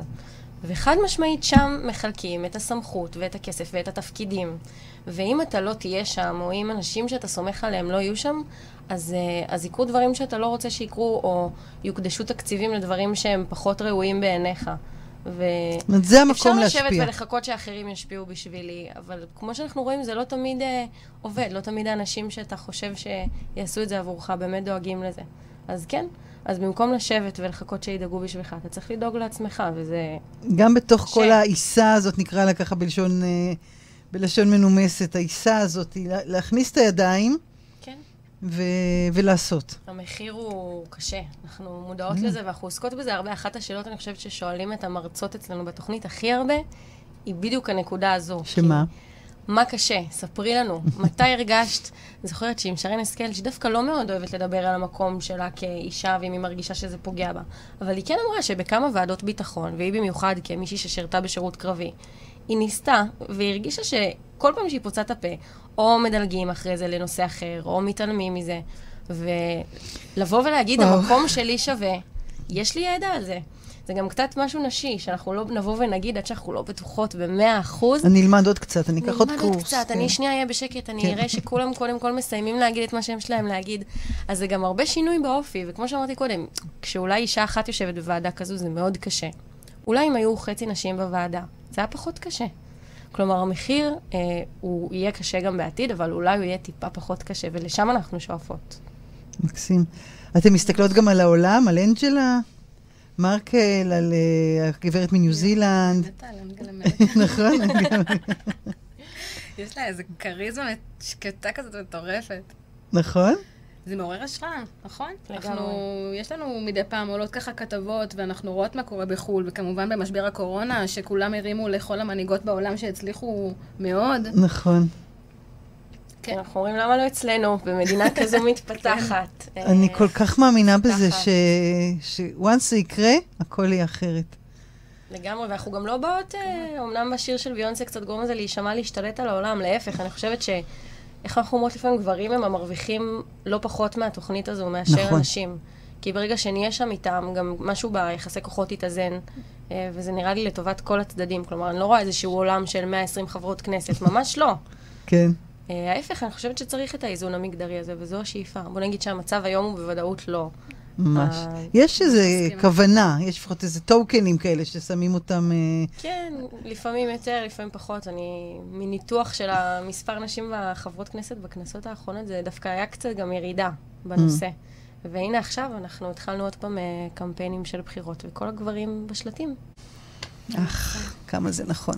וחד משמעית שם מחלקים את הסמכות ואת הכסף ואת התפקידים. ואם אתה לא תהיה שם, או אם אנשים שאתה סומך עליהם לא יהיו שם, אז, אה, אז יקרו דברים שאתה לא רוצה שיקרו, או יוקדשו תקציבים לדברים שהם פחות ראויים בעיניך. ו... זאת אומרת, זה המקום אפשר לשבת להשפיע. ולחכות שאחרים ישפיעו בשבילי, אבל כמו שאנחנו רואים, זה לא תמיד אה, עובד, לא תמיד האנשים שאתה חושב שיעשו את זה עבורך באמת דואגים לזה. אז כן, אז במקום לשבת ולחכות שידאגו בשבילך, אתה צריך לדאוג לעצמך, וזה... גם בתוך ש- כל העיסה הזאת, נקרא לה ככה בלשון, אה, בלשון מנומסת, העיסה הזאת, לה- להכניס את הידיים כן. ו- ולעשות. המחיר הוא קשה, אנחנו מודעות Mm. לזה ואנחנו עוסקות בזה הרבה. אחת השאלות, אני חושבת, ששואלים את המרצות אצלנו בתוכנית הכי הרבה, היא בדיוק הנקודה הזו. שמה? כי מה קשה? ספרי לנו. מתי הרגשת? אני זוכרת שעם שרן השכל, שהיא דווקא לא מאוד אוהבת לדבר על המקום שלה כאישה, ואם היא מרגישה שזה פוגע בה. אבל היא כן אמרה שבכמה ועדות ביטחון, והיא במיוחד כמישהי ששירתה בשירות קרבי, היא ניסתה, והיא הרגישה שכל פעם שהיא פוצעת את הפה, או מדלגים אחרי זה לנושא אחר, או מתעלמים מזה. ולבוא ולהגיד, וואו. המקום שלי שווה, יש לי ידע על זה. זה גם קצת משהו נשי, שאנחנו לא נבוא ונגיד עד שאנחנו לא בטוחות במאה אחוז. אני אלמד עוד קצת, אני אקח עוד קורס. נלמד עוד קצת, כן. אני שנייה אהיה בשקט, אני כן. אראה שכולם קודם כל מסיימים להגיד את מה שהם שלהם להגיד. אז זה גם הרבה שינוי באופי, וכמו שאמרתי קודם, כשאולי אישה אחת יושבת בוועדה כזו, זה מאוד קשה. אולי אם היו חצי נשים בוועדה, זה היה פחות קשה. כלומר, המחיר אה, הוא יהיה קשה גם בעתיד, אבל אולי הוא יהיה טיפה פחות קשה, ולשם אנחנו שואפות. מקסים. אתן מסתכלות גם על העולם, על אנג'לה, מרקל, על אה, הגברת מניו זילנד. על אנגלה מרקל. נכון? יש לה איזה כריזמה שקטה כזאת מטורפת. נכון? זה מעורר השראה, נכון? לגמרי. אנחנו, יש לנו מדי פעם עולות ככה כתבות, ואנחנו רואות מה קורה בחו"ל, וכמובן במשבר הקורונה, שכולם הרימו לכל המנהיגות בעולם שהצליחו מאוד. נכון. כן. אנחנו אומרים, למה לא אצלנו, במדינה כזו מתפתחת? אה, אני כל כך מאמינה בזה. ש-once זה יקרה, הכל יהיה אחרת. לגמרי, ואנחנו גם לא באות, אה, אומנם בשיר של ביונסה קצת גורם לזה להישמע להשתלט על העולם, להפך, אני חושבת ש... איך אנחנו אומרות לפעמים, גברים הם המרוויחים לא פחות מהתוכנית הזו מאשר נכון. נשים. כי ברגע שנהיה שם איתם, גם משהו ביחסי כוחות יתאזן, אה, וזה נראה לי לטובת כל הצדדים. כלומר, אני לא רואה איזשהו עולם של 120 חברות כנסת, ממש לא. כן. אה, ההפך, אני חושבת שצריך את האיזון המגדרי הזה, וזו השאיפה. בוא נגיד שהמצב היום הוא בוודאות לא. ממש. אה, יש איזו. כוונה, יש לפחות איזה טוקנים כאלה ששמים אותם... אה, כן, לפעמים יותר, לפעמים פחות. אני, מניתוח של המספר נשים והחברות כנסת בכנסות האחרונות, זה דווקא היה קצת גם ירידה בנושא. והנה עכשיו אנחנו התחלנו עוד פעם קמפיינים של בחירות, וכל הגברים בשלטים. אך, כמה זה נכון.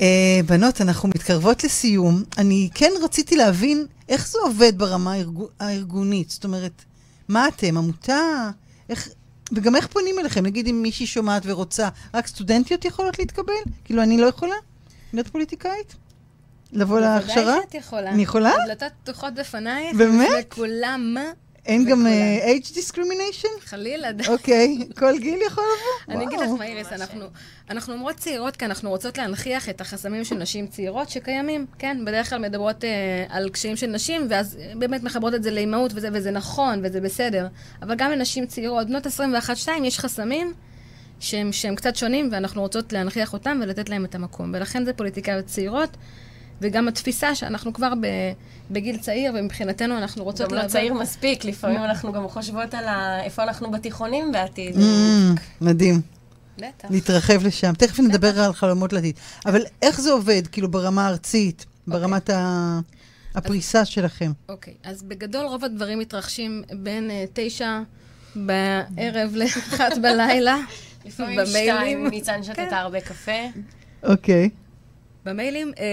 אה, בנות, אנחנו מתקרבות לסיום. אני כן רציתי להבין איך זה עובד ברמה הארגו- הארגונית. זאת אומרת, מה אתם, עמותה? איך... וגם איך פונים אליכם? נגיד אם מישהי שומעת ורוצה, רק סטודנטיות יכולות להתקבל? כאילו, אני לא יכולה להיות פוליטיקאית? לבוא להכשרה? בוודאי שאת יכולה. אני יכולה? הדלתות פתוחות בפנייך. באמת? לכולם, אין גם. אה, age discrimination? חלילה. אוקיי, כל גיל יכול לבוא? אני אגיד. לך מה, איריס, אנחנו, אנחנו אומרות צעירות כי אנחנו רוצות להנכיח את החסמים של נשים צעירות שקיימים, כן? בדרך כלל מדברות אה, על קשיים של נשים, ואז אה, באמת מחברות את זה לאימהות, וזה, וזה נכון, וזה בסדר. אבל גם לנשים צעירות, בנות 21-2, יש חסמים שהם, שהם קצת שונים, ואנחנו רוצות להנכיח אותם ולתת להם את המקום. ולכן זה פוליטיקאיות צעירות, וגם התפיסה שאנחנו כבר ב, בגיל צעיר, ומבחינתנו אנחנו רוצות גם לא צעיר מספיק, לפעמים אנחנו גם חושבות על ה... איפה אנחנו בתיכונים בעתיד. Mm, מדהים. בטח. להתרחב לשם. תכף נדבר על חלומות לעתיד. אבל איך זה עובד, כאילו, ברמה הארצית, ברמת ה- הפריסה שלכם? אוקיי, אז בגדול רוב הדברים מתרחשים בין אה, תשע בערב לאחת בלילה. לפעמים. שתיים, ניצן שתתה כן. הרבה קפה. אוקיי. במיילים, אה,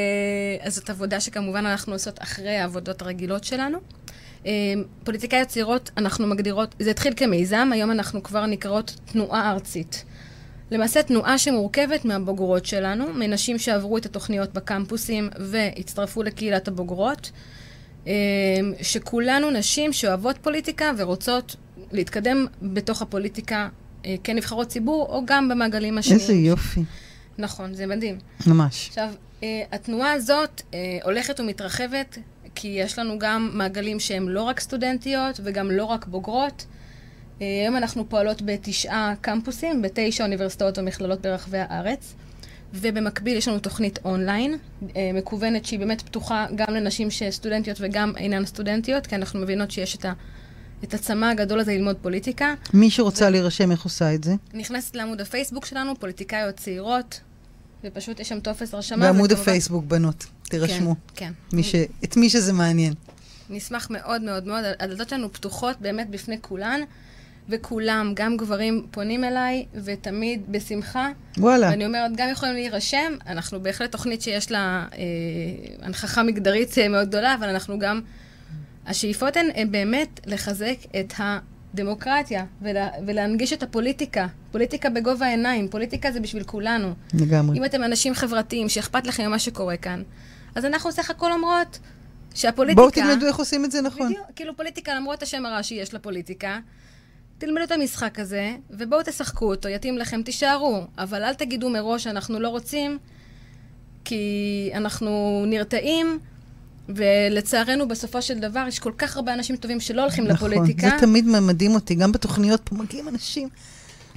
אז זאת עבודה שכמובן אנחנו עושות אחרי העבודות הרגילות שלנו. אה, פוליטיקאיות צעירות, אנחנו מגדירות, זה התחיל כמיזם, היום אנחנו כבר נקראות תנועה ארצית. למעשה תנועה שמורכבת מהבוגרות שלנו, מנשים שעברו את התוכניות בקמפוסים והצטרפו לקהילת הבוגרות, אה, שכולנו נשים שאוהבות פוליטיקה ורוצות להתקדם בתוך הפוליטיקה כנבחרות ציבור, או גם במעגלים השניים. איזה יופי. נכון, זה מדהים. ממש. עכשיו, אה, התנועה הזאת אה, הולכת ומתרחבת, כי יש לנו גם מעגלים שהם לא רק סטודנטיות וגם לא רק בוגרות. אה, היום אנחנו פועלות בתשעה קמפוסים, בתשע אוניברסיטאות ומכללות ברחבי הארץ. ובמקביל יש לנו תוכנית אונליין, מקוונת שהיא באמת פתוחה גם לנשים שסטודנטיות וגם אינן סטודנטיות, כי אנחנו מבינות שיש את, ה, את הצמא הגדול הזה ללמוד פוליטיקה. מי שרוצה להירשם, איך עושה את זה? נכנסת לעמוד הפייסבוק שלנו, פוליטיקאיות צעירות, ופשוט יש שם טופס הרשמה. בעמוד וכמובן- הפייסבוק, בנות. תירשמו. כן, מי ש... את מי שזה מעניין. נשמח מאוד מאוד מאוד. הדלתות שלנו פתוחות באמת בפני כולן, וכולם, גם גברים, פונים אליי, ותמיד בשמחה. וואלה. ואני אומרת, גם יכולים להירשם, אנחנו בהחלט תוכנית שיש לה אה, הנכחה מגדרית אה, מאוד גדולה, אבל אנחנו גם... השאיפות הן, הן באמת לחזק את הדמוקרטיה ולה, ולהנגיש את הפוליטיקה. פוליטיקה בגובה העיניים, פוליטיקה זה בשביל כולנו. לגמרי. אם אתם אנשים חברתיים שאכפת לכם ממה שקורה כאן, אז אנחנו סך הכל אומרות שהפוליטיקה... בואו תלמדו איך עושים את זה נכון. בדיוק, כאילו פוליטיקה, למרות השם הרע שיש לפוליטיקה, תלמדו את המשחק הזה, ובואו תשחקו אותו, יתאים לכם, תישארו. אבל אל תגידו מראש שאנחנו לא רוצים, כי אנחנו נרתעים, ולצערנו בסופו של דבר יש כל כך הרבה אנשים טובים שלא הולכים נכון. לפוליטיקה. זה תמיד מדהים אותי. גם בתוכניות פה מגיעים אנשים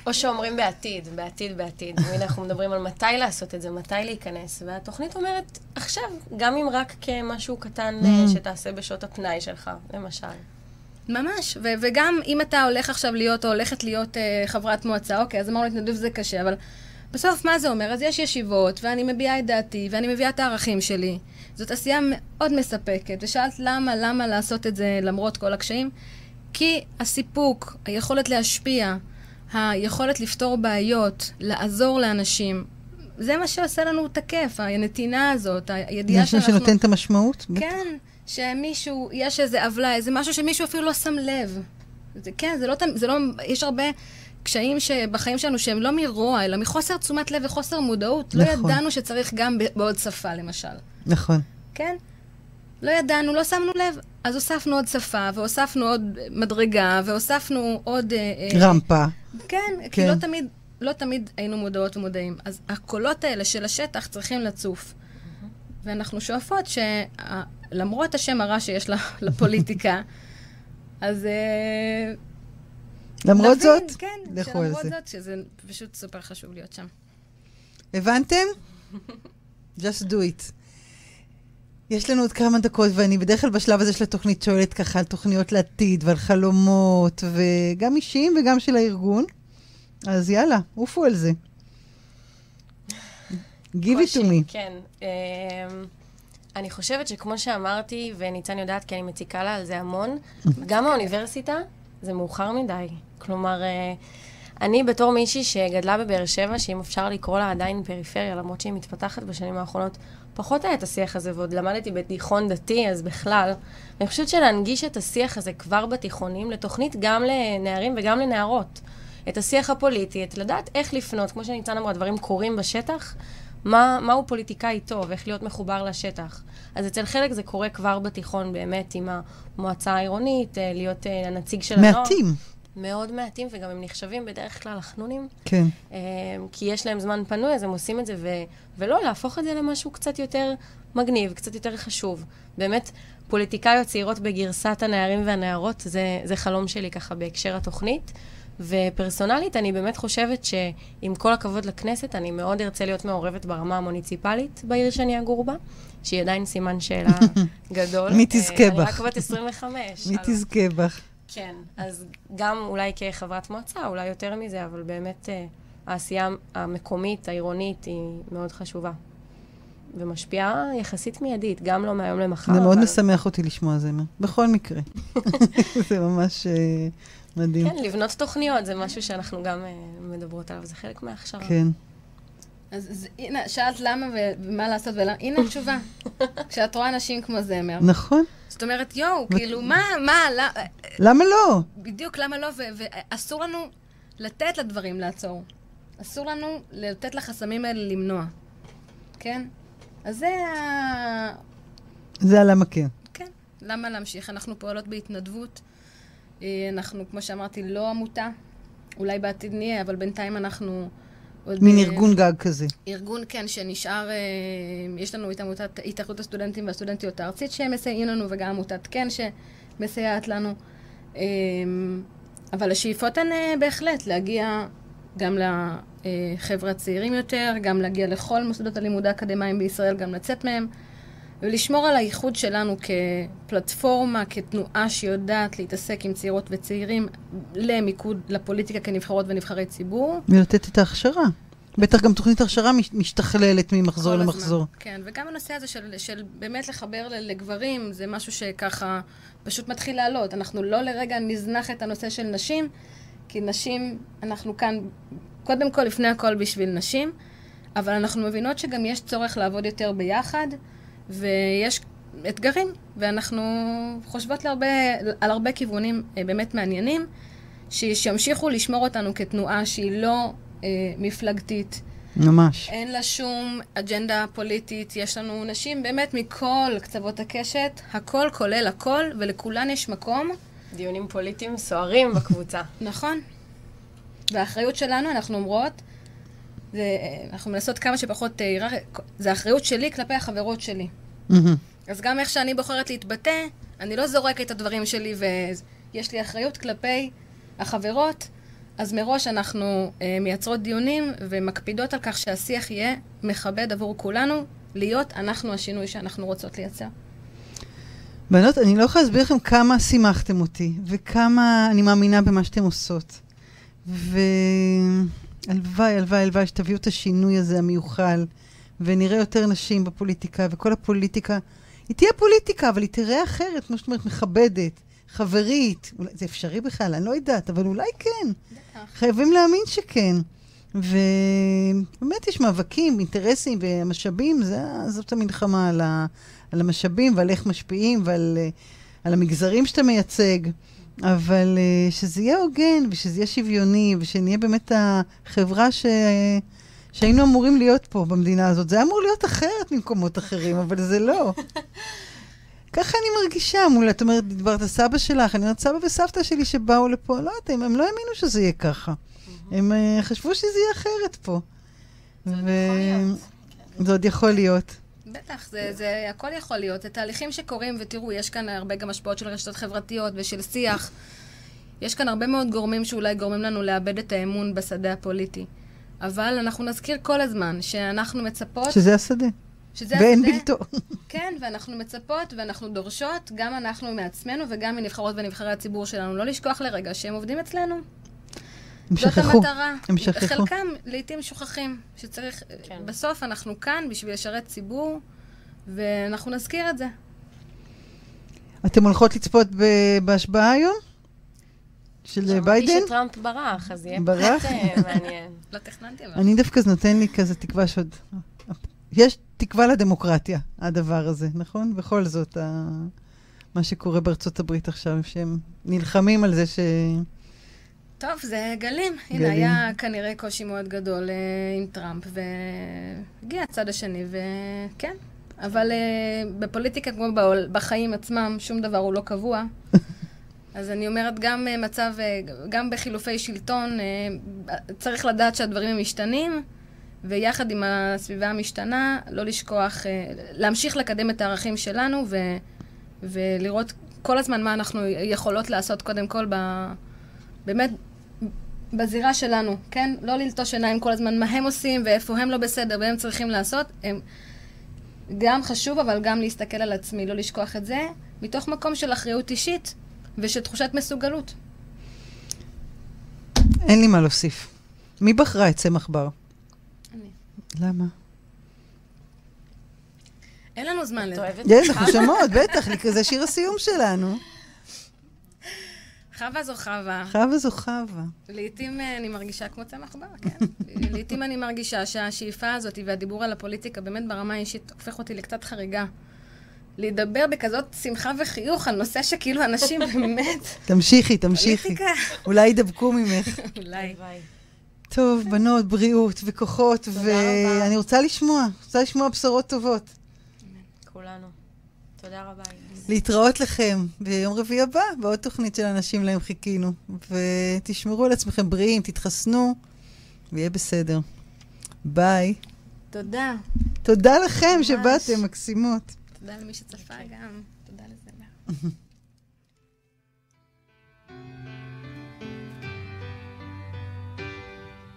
או שאומרים בעתיד, בעתיד, בעתיד. תמיד אנחנו מדברים על מתי לעשות את זה, מתי להיכנס, והתוכנית אומרת עכשיו, גם אם רק כמשהו קטן אה, Mm. שתעשה בשעות הפנאי שלך, למשל. ממש, ו- וגם אם אתה הולך עכשיו להיות, או הולכת להיות uh, חברת מועצה, אוקיי, אז אמרנו להתנדב זה קשה, אבל בסוף מה זה אומר? אז יש ישיבות, ואני מביעה את דעתי, ואני מביאה את הערכים שלי. זאת עשייה מאוד מספקת, ושאלת למה, למה לעשות את זה למרות כל הקשיים? כי הסיפוק, היכולת להשפיע, היכולת לפתור בעיות, לעזור לאנשים, זה מה שעושה לנו את הכיף, הנתינה הזאת, הידיעה יש מי שאנחנו... שנותן את המשמעות? כן, שמישהו, יש איזה עוולה, איזה משהו שמישהו אפילו לא שם לב. זה, כן, זה לא, זה לא, יש הרבה קשיים שבחיים שלנו שהם לא מרוע, אלא מחוסר תשומת לב וחוסר מודעות. לא נכון. ידענו שצריך גם בעוד שפה, למשל. נכון. כן? לא ידענו, לא שמנו לב. אז הוספנו עוד שפה, והוספנו עוד מדרגה, והוספנו עוד... אה, אה, רמפה. כן, כי כן. לא תמיד, לא תמיד היינו מודעות ומודעים. אז הקולות האלה של השטח צריכים לצוף. ואנחנו שואפות שלמרות השם הרע שיש לפוליטיקה, אז... למרות נבין, זאת, כן, לכו על שלמרות זה. זאת, שזה פשוט סופר חשוב להיות שם. הבנתם? just do it. יש לנו עוד כמה דקות, ואני בדרך כלל בשלב הזה של התוכנית שואלת ככה על תוכניות לעתיד ועל חלומות, וגם אישיים וגם של הארגון. אז יאללה, עופו על זה. give it to me. כן. אמ, אני חושבת שכמו שאמרתי, וניצן יודעת כי אני מציקה לה על זה המון, גם האוניברסיטה זה מאוחר מדי. כלומר, אה, אני בתור מישהי שגדלה בבאר שבע, שאם אפשר לקרוא לה עדיין פריפריה, למרות שהיא מתפתחת בשנים האחרונות, פחות היה את השיח הזה, ועוד למדתי בתיכון דתי, אז בכלל. אני חושבת שלהנגיש את השיח הזה כבר בתיכונים, לתוכנית גם לנערים וגם לנערות. את השיח הפוליטי, את לדעת איך לפנות, כמו שניצן אמרה, דברים קורים בשטח, מה, מהו פוליטיקאי טוב, איך להיות מחובר לשטח. אז אצל חלק זה קורה כבר בתיכון, באמת, עם המועצה העירונית, אה, להיות אה, הנציג של הנוער. מעטים. מאוד מעטים, וגם הם נחשבים בדרך כלל החנונים, כן. אה, כי יש להם זמן פנוי, אז הם עושים את זה, ו... ולא, להפוך את זה למשהו קצת יותר מגניב, קצת יותר חשוב. באמת, פוליטיקאיות צעירות בגרסת הנערים והנערות, זה, זה חלום שלי ככה בהקשר התוכנית. ופרסונלית, אני באמת חושבת שעם כל הכבוד לכנסת, אני מאוד ארצה להיות מעורבת ברמה המוניציפלית בעיר שאני אגור בה, שהיא עדיין סימן שאלה גדול. מי תזכה אה, אני בך? רק בת 25. מי תזכה בך? כן, אז גם אולי כחברת מועצה, אולי יותר מזה, אבל באמת אה, העשייה המקומית, העירונית, היא מאוד חשובה. ומשפיעה יחסית מיידית, גם לא מהיום למחר. זה מאוד אבל- משמח אותי לשמוע זמר. בכל מקרה. זה ממש אה, מדהים. כן, לבנות תוכניות זה משהו שאנחנו גם אה, מדברות עליו, זה חלק מההכשרה. כן. אז, אז הנה, שאלת למה ומה לעשות ולמה, הנה התשובה. כשאת רואה אנשים כמו זמר, נכון. זאת אומרת, יואו, כאילו, מה, מה, למה, לא? בדיוק למה לא, ואסור לנו לתת לדברים לעצור. אסור לנו לתת לחסמים האלה למנוע, כן? אז זה ה... זה הלמה כן. כן, למה להמשיך? אנחנו פועלות בהתנדבות. אה, אנחנו, כמו שאמרתי, לא עמותה. אולי בעתיד נהיה, אבל בינתיים אנחנו עוד... מין אה, ארגון גג כזה. ארגון, כן, שנשאר, אה, יש לנו את עמותת התאחדות הסטודנטים והסטודנטיות הארצית שהם מסייעים לנו, וגם עמותת כן שמסייעת לנו. אה, אבל השאיפות הן אה, בהחלט להגיע גם לחבר'ה הצעירים יותר, גם להגיע לכל מוסדות הלימוד האקדמיים בישראל, גם לצאת מהם, ולשמור על הייחוד שלנו כפלטפורמה, כתנועה שיודעת להתעסק עם צעירות וצעירים למיקוד לפוליטיקה כנבחרות ונבחרי ציבור. ולתת את ההכשרה. בטח גם תוכנית הכשרה מש- משתכללת ממחזור למחזור. הזמן. כן, וגם הנושא הזה של, של באמת לחבר לגברים, זה משהו שככה פשוט מתחיל לעלות. אנחנו לא לרגע נזנח את הנושא של נשים, כי נשים, אנחנו כאן, קודם כל, לפני הכל בשביל נשים, אבל אנחנו מבינות שגם יש צורך לעבוד יותר ביחד, ויש אתגרים, ואנחנו חושבות להרבה, על הרבה כיוונים אה, באמת מעניינים, שימשיכו לשמור אותנו כתנועה שהיא לא אה, מפלגתית. ממש. אין לה שום אג'נדה פוליטית, יש לנו נשים באמת מכל קצוות הקשת, הכל כולל הכל, ולכולן יש מקום, דיונים פוליטיים סוערים בקבוצה. נכון? והאחריות שלנו, אנחנו אומרות, זה, אנחנו מנסות כמה שפחות, אה, היררכיה, זה האחריות שלי כלפי החברות שלי. אז גם איך שאני בוחרת להתבטא, אני לא זורקת את הדברים שלי ויש לי אחריות כלפי החברות אז מראש אנחנו אה, מייצרות דיונים ומקפידות על כך שהשיח יהיה מכבד עבור כולנו, להיות אנחנו השינוי שאנחנו רוצות לייצר. בנות, אני לא יכולה להסביר לכם כמה שימחתם אותי, וכמה אני מאמינה במה שאתן עושות. והלוואי, הלוואי, הלוואי שתביאו את השינוי הזה המיוחל, ונראה יותר נשים בפוליטיקה, וכל הפוליטיקה, היא תהיה פוליטיקה, אבל היא תראה אחרת, כמו שאת אומרת, מכבדת, חברית. אולי, זה אפשרי בכלל, אני לא יודעת, אבל אולי כן. חייבים להאמין שכן. ובאמת יש מאבקים, אינטרסים ומשאבים, זה, זאת המלחמה על, ה, על המשאבים ועל איך משפיעים ועל על המגזרים שאתה מייצג. אבל שזה יהיה הוגן ושזה יהיה שוויוני ושנהיה באמת החברה ש... שהיינו אמורים להיות פה במדינה הזאת. זה אמור להיות אחרת ממקומות אחרים, אבל זה לא. ככה אני מרגישה מול, את אומרת, דיברת סבא שלך, אני אומרת, סבא וסבתא שלי שבאו לפה, לא יודעת, הם, הם לא האמינו שזה יהיה ככה. הם uh, חשבו שזה יהיה אחרת פה. זה ו... עוד יכול להיות. זה עוד יכול להיות. בטח, זה, זה הכל יכול להיות. זה תהליכים שקורים, ותראו, יש כאן הרבה גם השפעות של רשתות חברתיות ושל שיח. יש כאן הרבה מאוד גורמים שאולי גורמים לנו לאבד את האמון בשדה הפוליטי. אבל אנחנו נזכיר כל הזמן שאנחנו מצפות... שזה השדה. שזה ואין השדה. בלתו. כן, ואנחנו מצפות ואנחנו דורשות, גם אנחנו מעצמנו וגם מנבחרות ונבחרי הציבור שלנו, לא לשכוח לרגע שהם עובדים אצלנו. הם זאת שכחו. המטרה. הם שכחו. חלקם לעיתים שוכחים, שצריך... כן. בסוף אנחנו כאן בשביל לשרת ציבור, ואנחנו נזכיר את זה. אתם הולכות לצפות ב- בהשבעה היום? של שמעתי ביידן? שטראמפ ברח, אז יהיה ברח? קצת אה, מעניין. לא תכננתי אבל. אני דווקא זה נותן לי כזה תקווה שעוד... יש תקווה לדמוקרטיה, הדבר הזה, נכון? בכל זאת, ה... מה שקורה בארצות הברית עכשיו, שהם נלחמים על זה ש... טוב, זה גלים. הנה, גלים. היה כנראה קושי מאוד גדול אה, עם טראמפ, והגיע הצד השני, וכן. אבל אה, בפוליטיקה, כמו בעול, בחיים עצמם, שום דבר הוא לא קבוע. אז אני אומרת, גם אה, מצב, אה, גם בחילופי שלטון, אה, צריך לדעת שהדברים הם משתנים, ויחד עם הסביבה המשתנה, לא לשכוח, אה, להמשיך לקדם את הערכים שלנו, ו, ולראות כל הזמן מה אנחנו יכולות לעשות, קודם כל, ב, באמת, בזירה שלנו, כן? לא ללטוש עיניים כל הזמן מה הם עושים ואיפה הם לא בסדר והם צריכים לעשות. הם גם חשוב, אבל גם להסתכל על עצמי, לא לשכוח את זה, מתוך מקום של אחריות אישית ושל תחושת מסוגלות. אין לי מה להוסיף. מי בחרה את צמח בר? למה? אין לנו זמן את לזה. אוהבת יש? אנחנו שומעות, בטח, זה שיר הסיום שלנו. חווה זו חווה. חווה זו חווה. לעתים אה, אני מרגישה כמו צמח בר, כן. לעתים אני מרגישה שהשאיפה הזאת והדיבור על הפוליטיקה באמת ברמה האישית הופך אותי לקצת חריגה. לדבר בכזאת שמחה וחיוך על נושא שכאילו אנשים באמת... תמשיכי, תמשיכי. אולי ידבקו ממך. אולי. טוב, בנות, בריאות וכוחות. ואני רוצה לשמוע, רוצה לשמוע בשורות טובות. כולנו. תודה רבה. להתראות לכם ביום רביעי הבא, בעוד תוכנית של אנשים להם חיכינו. ותשמרו על עצמכם בריאים, תתחסנו, ויהיה בסדר. ביי. תודה. תודה לכם ממש. שבאתם, מקסימות. תודה למי שצפה גם. תודה לזה.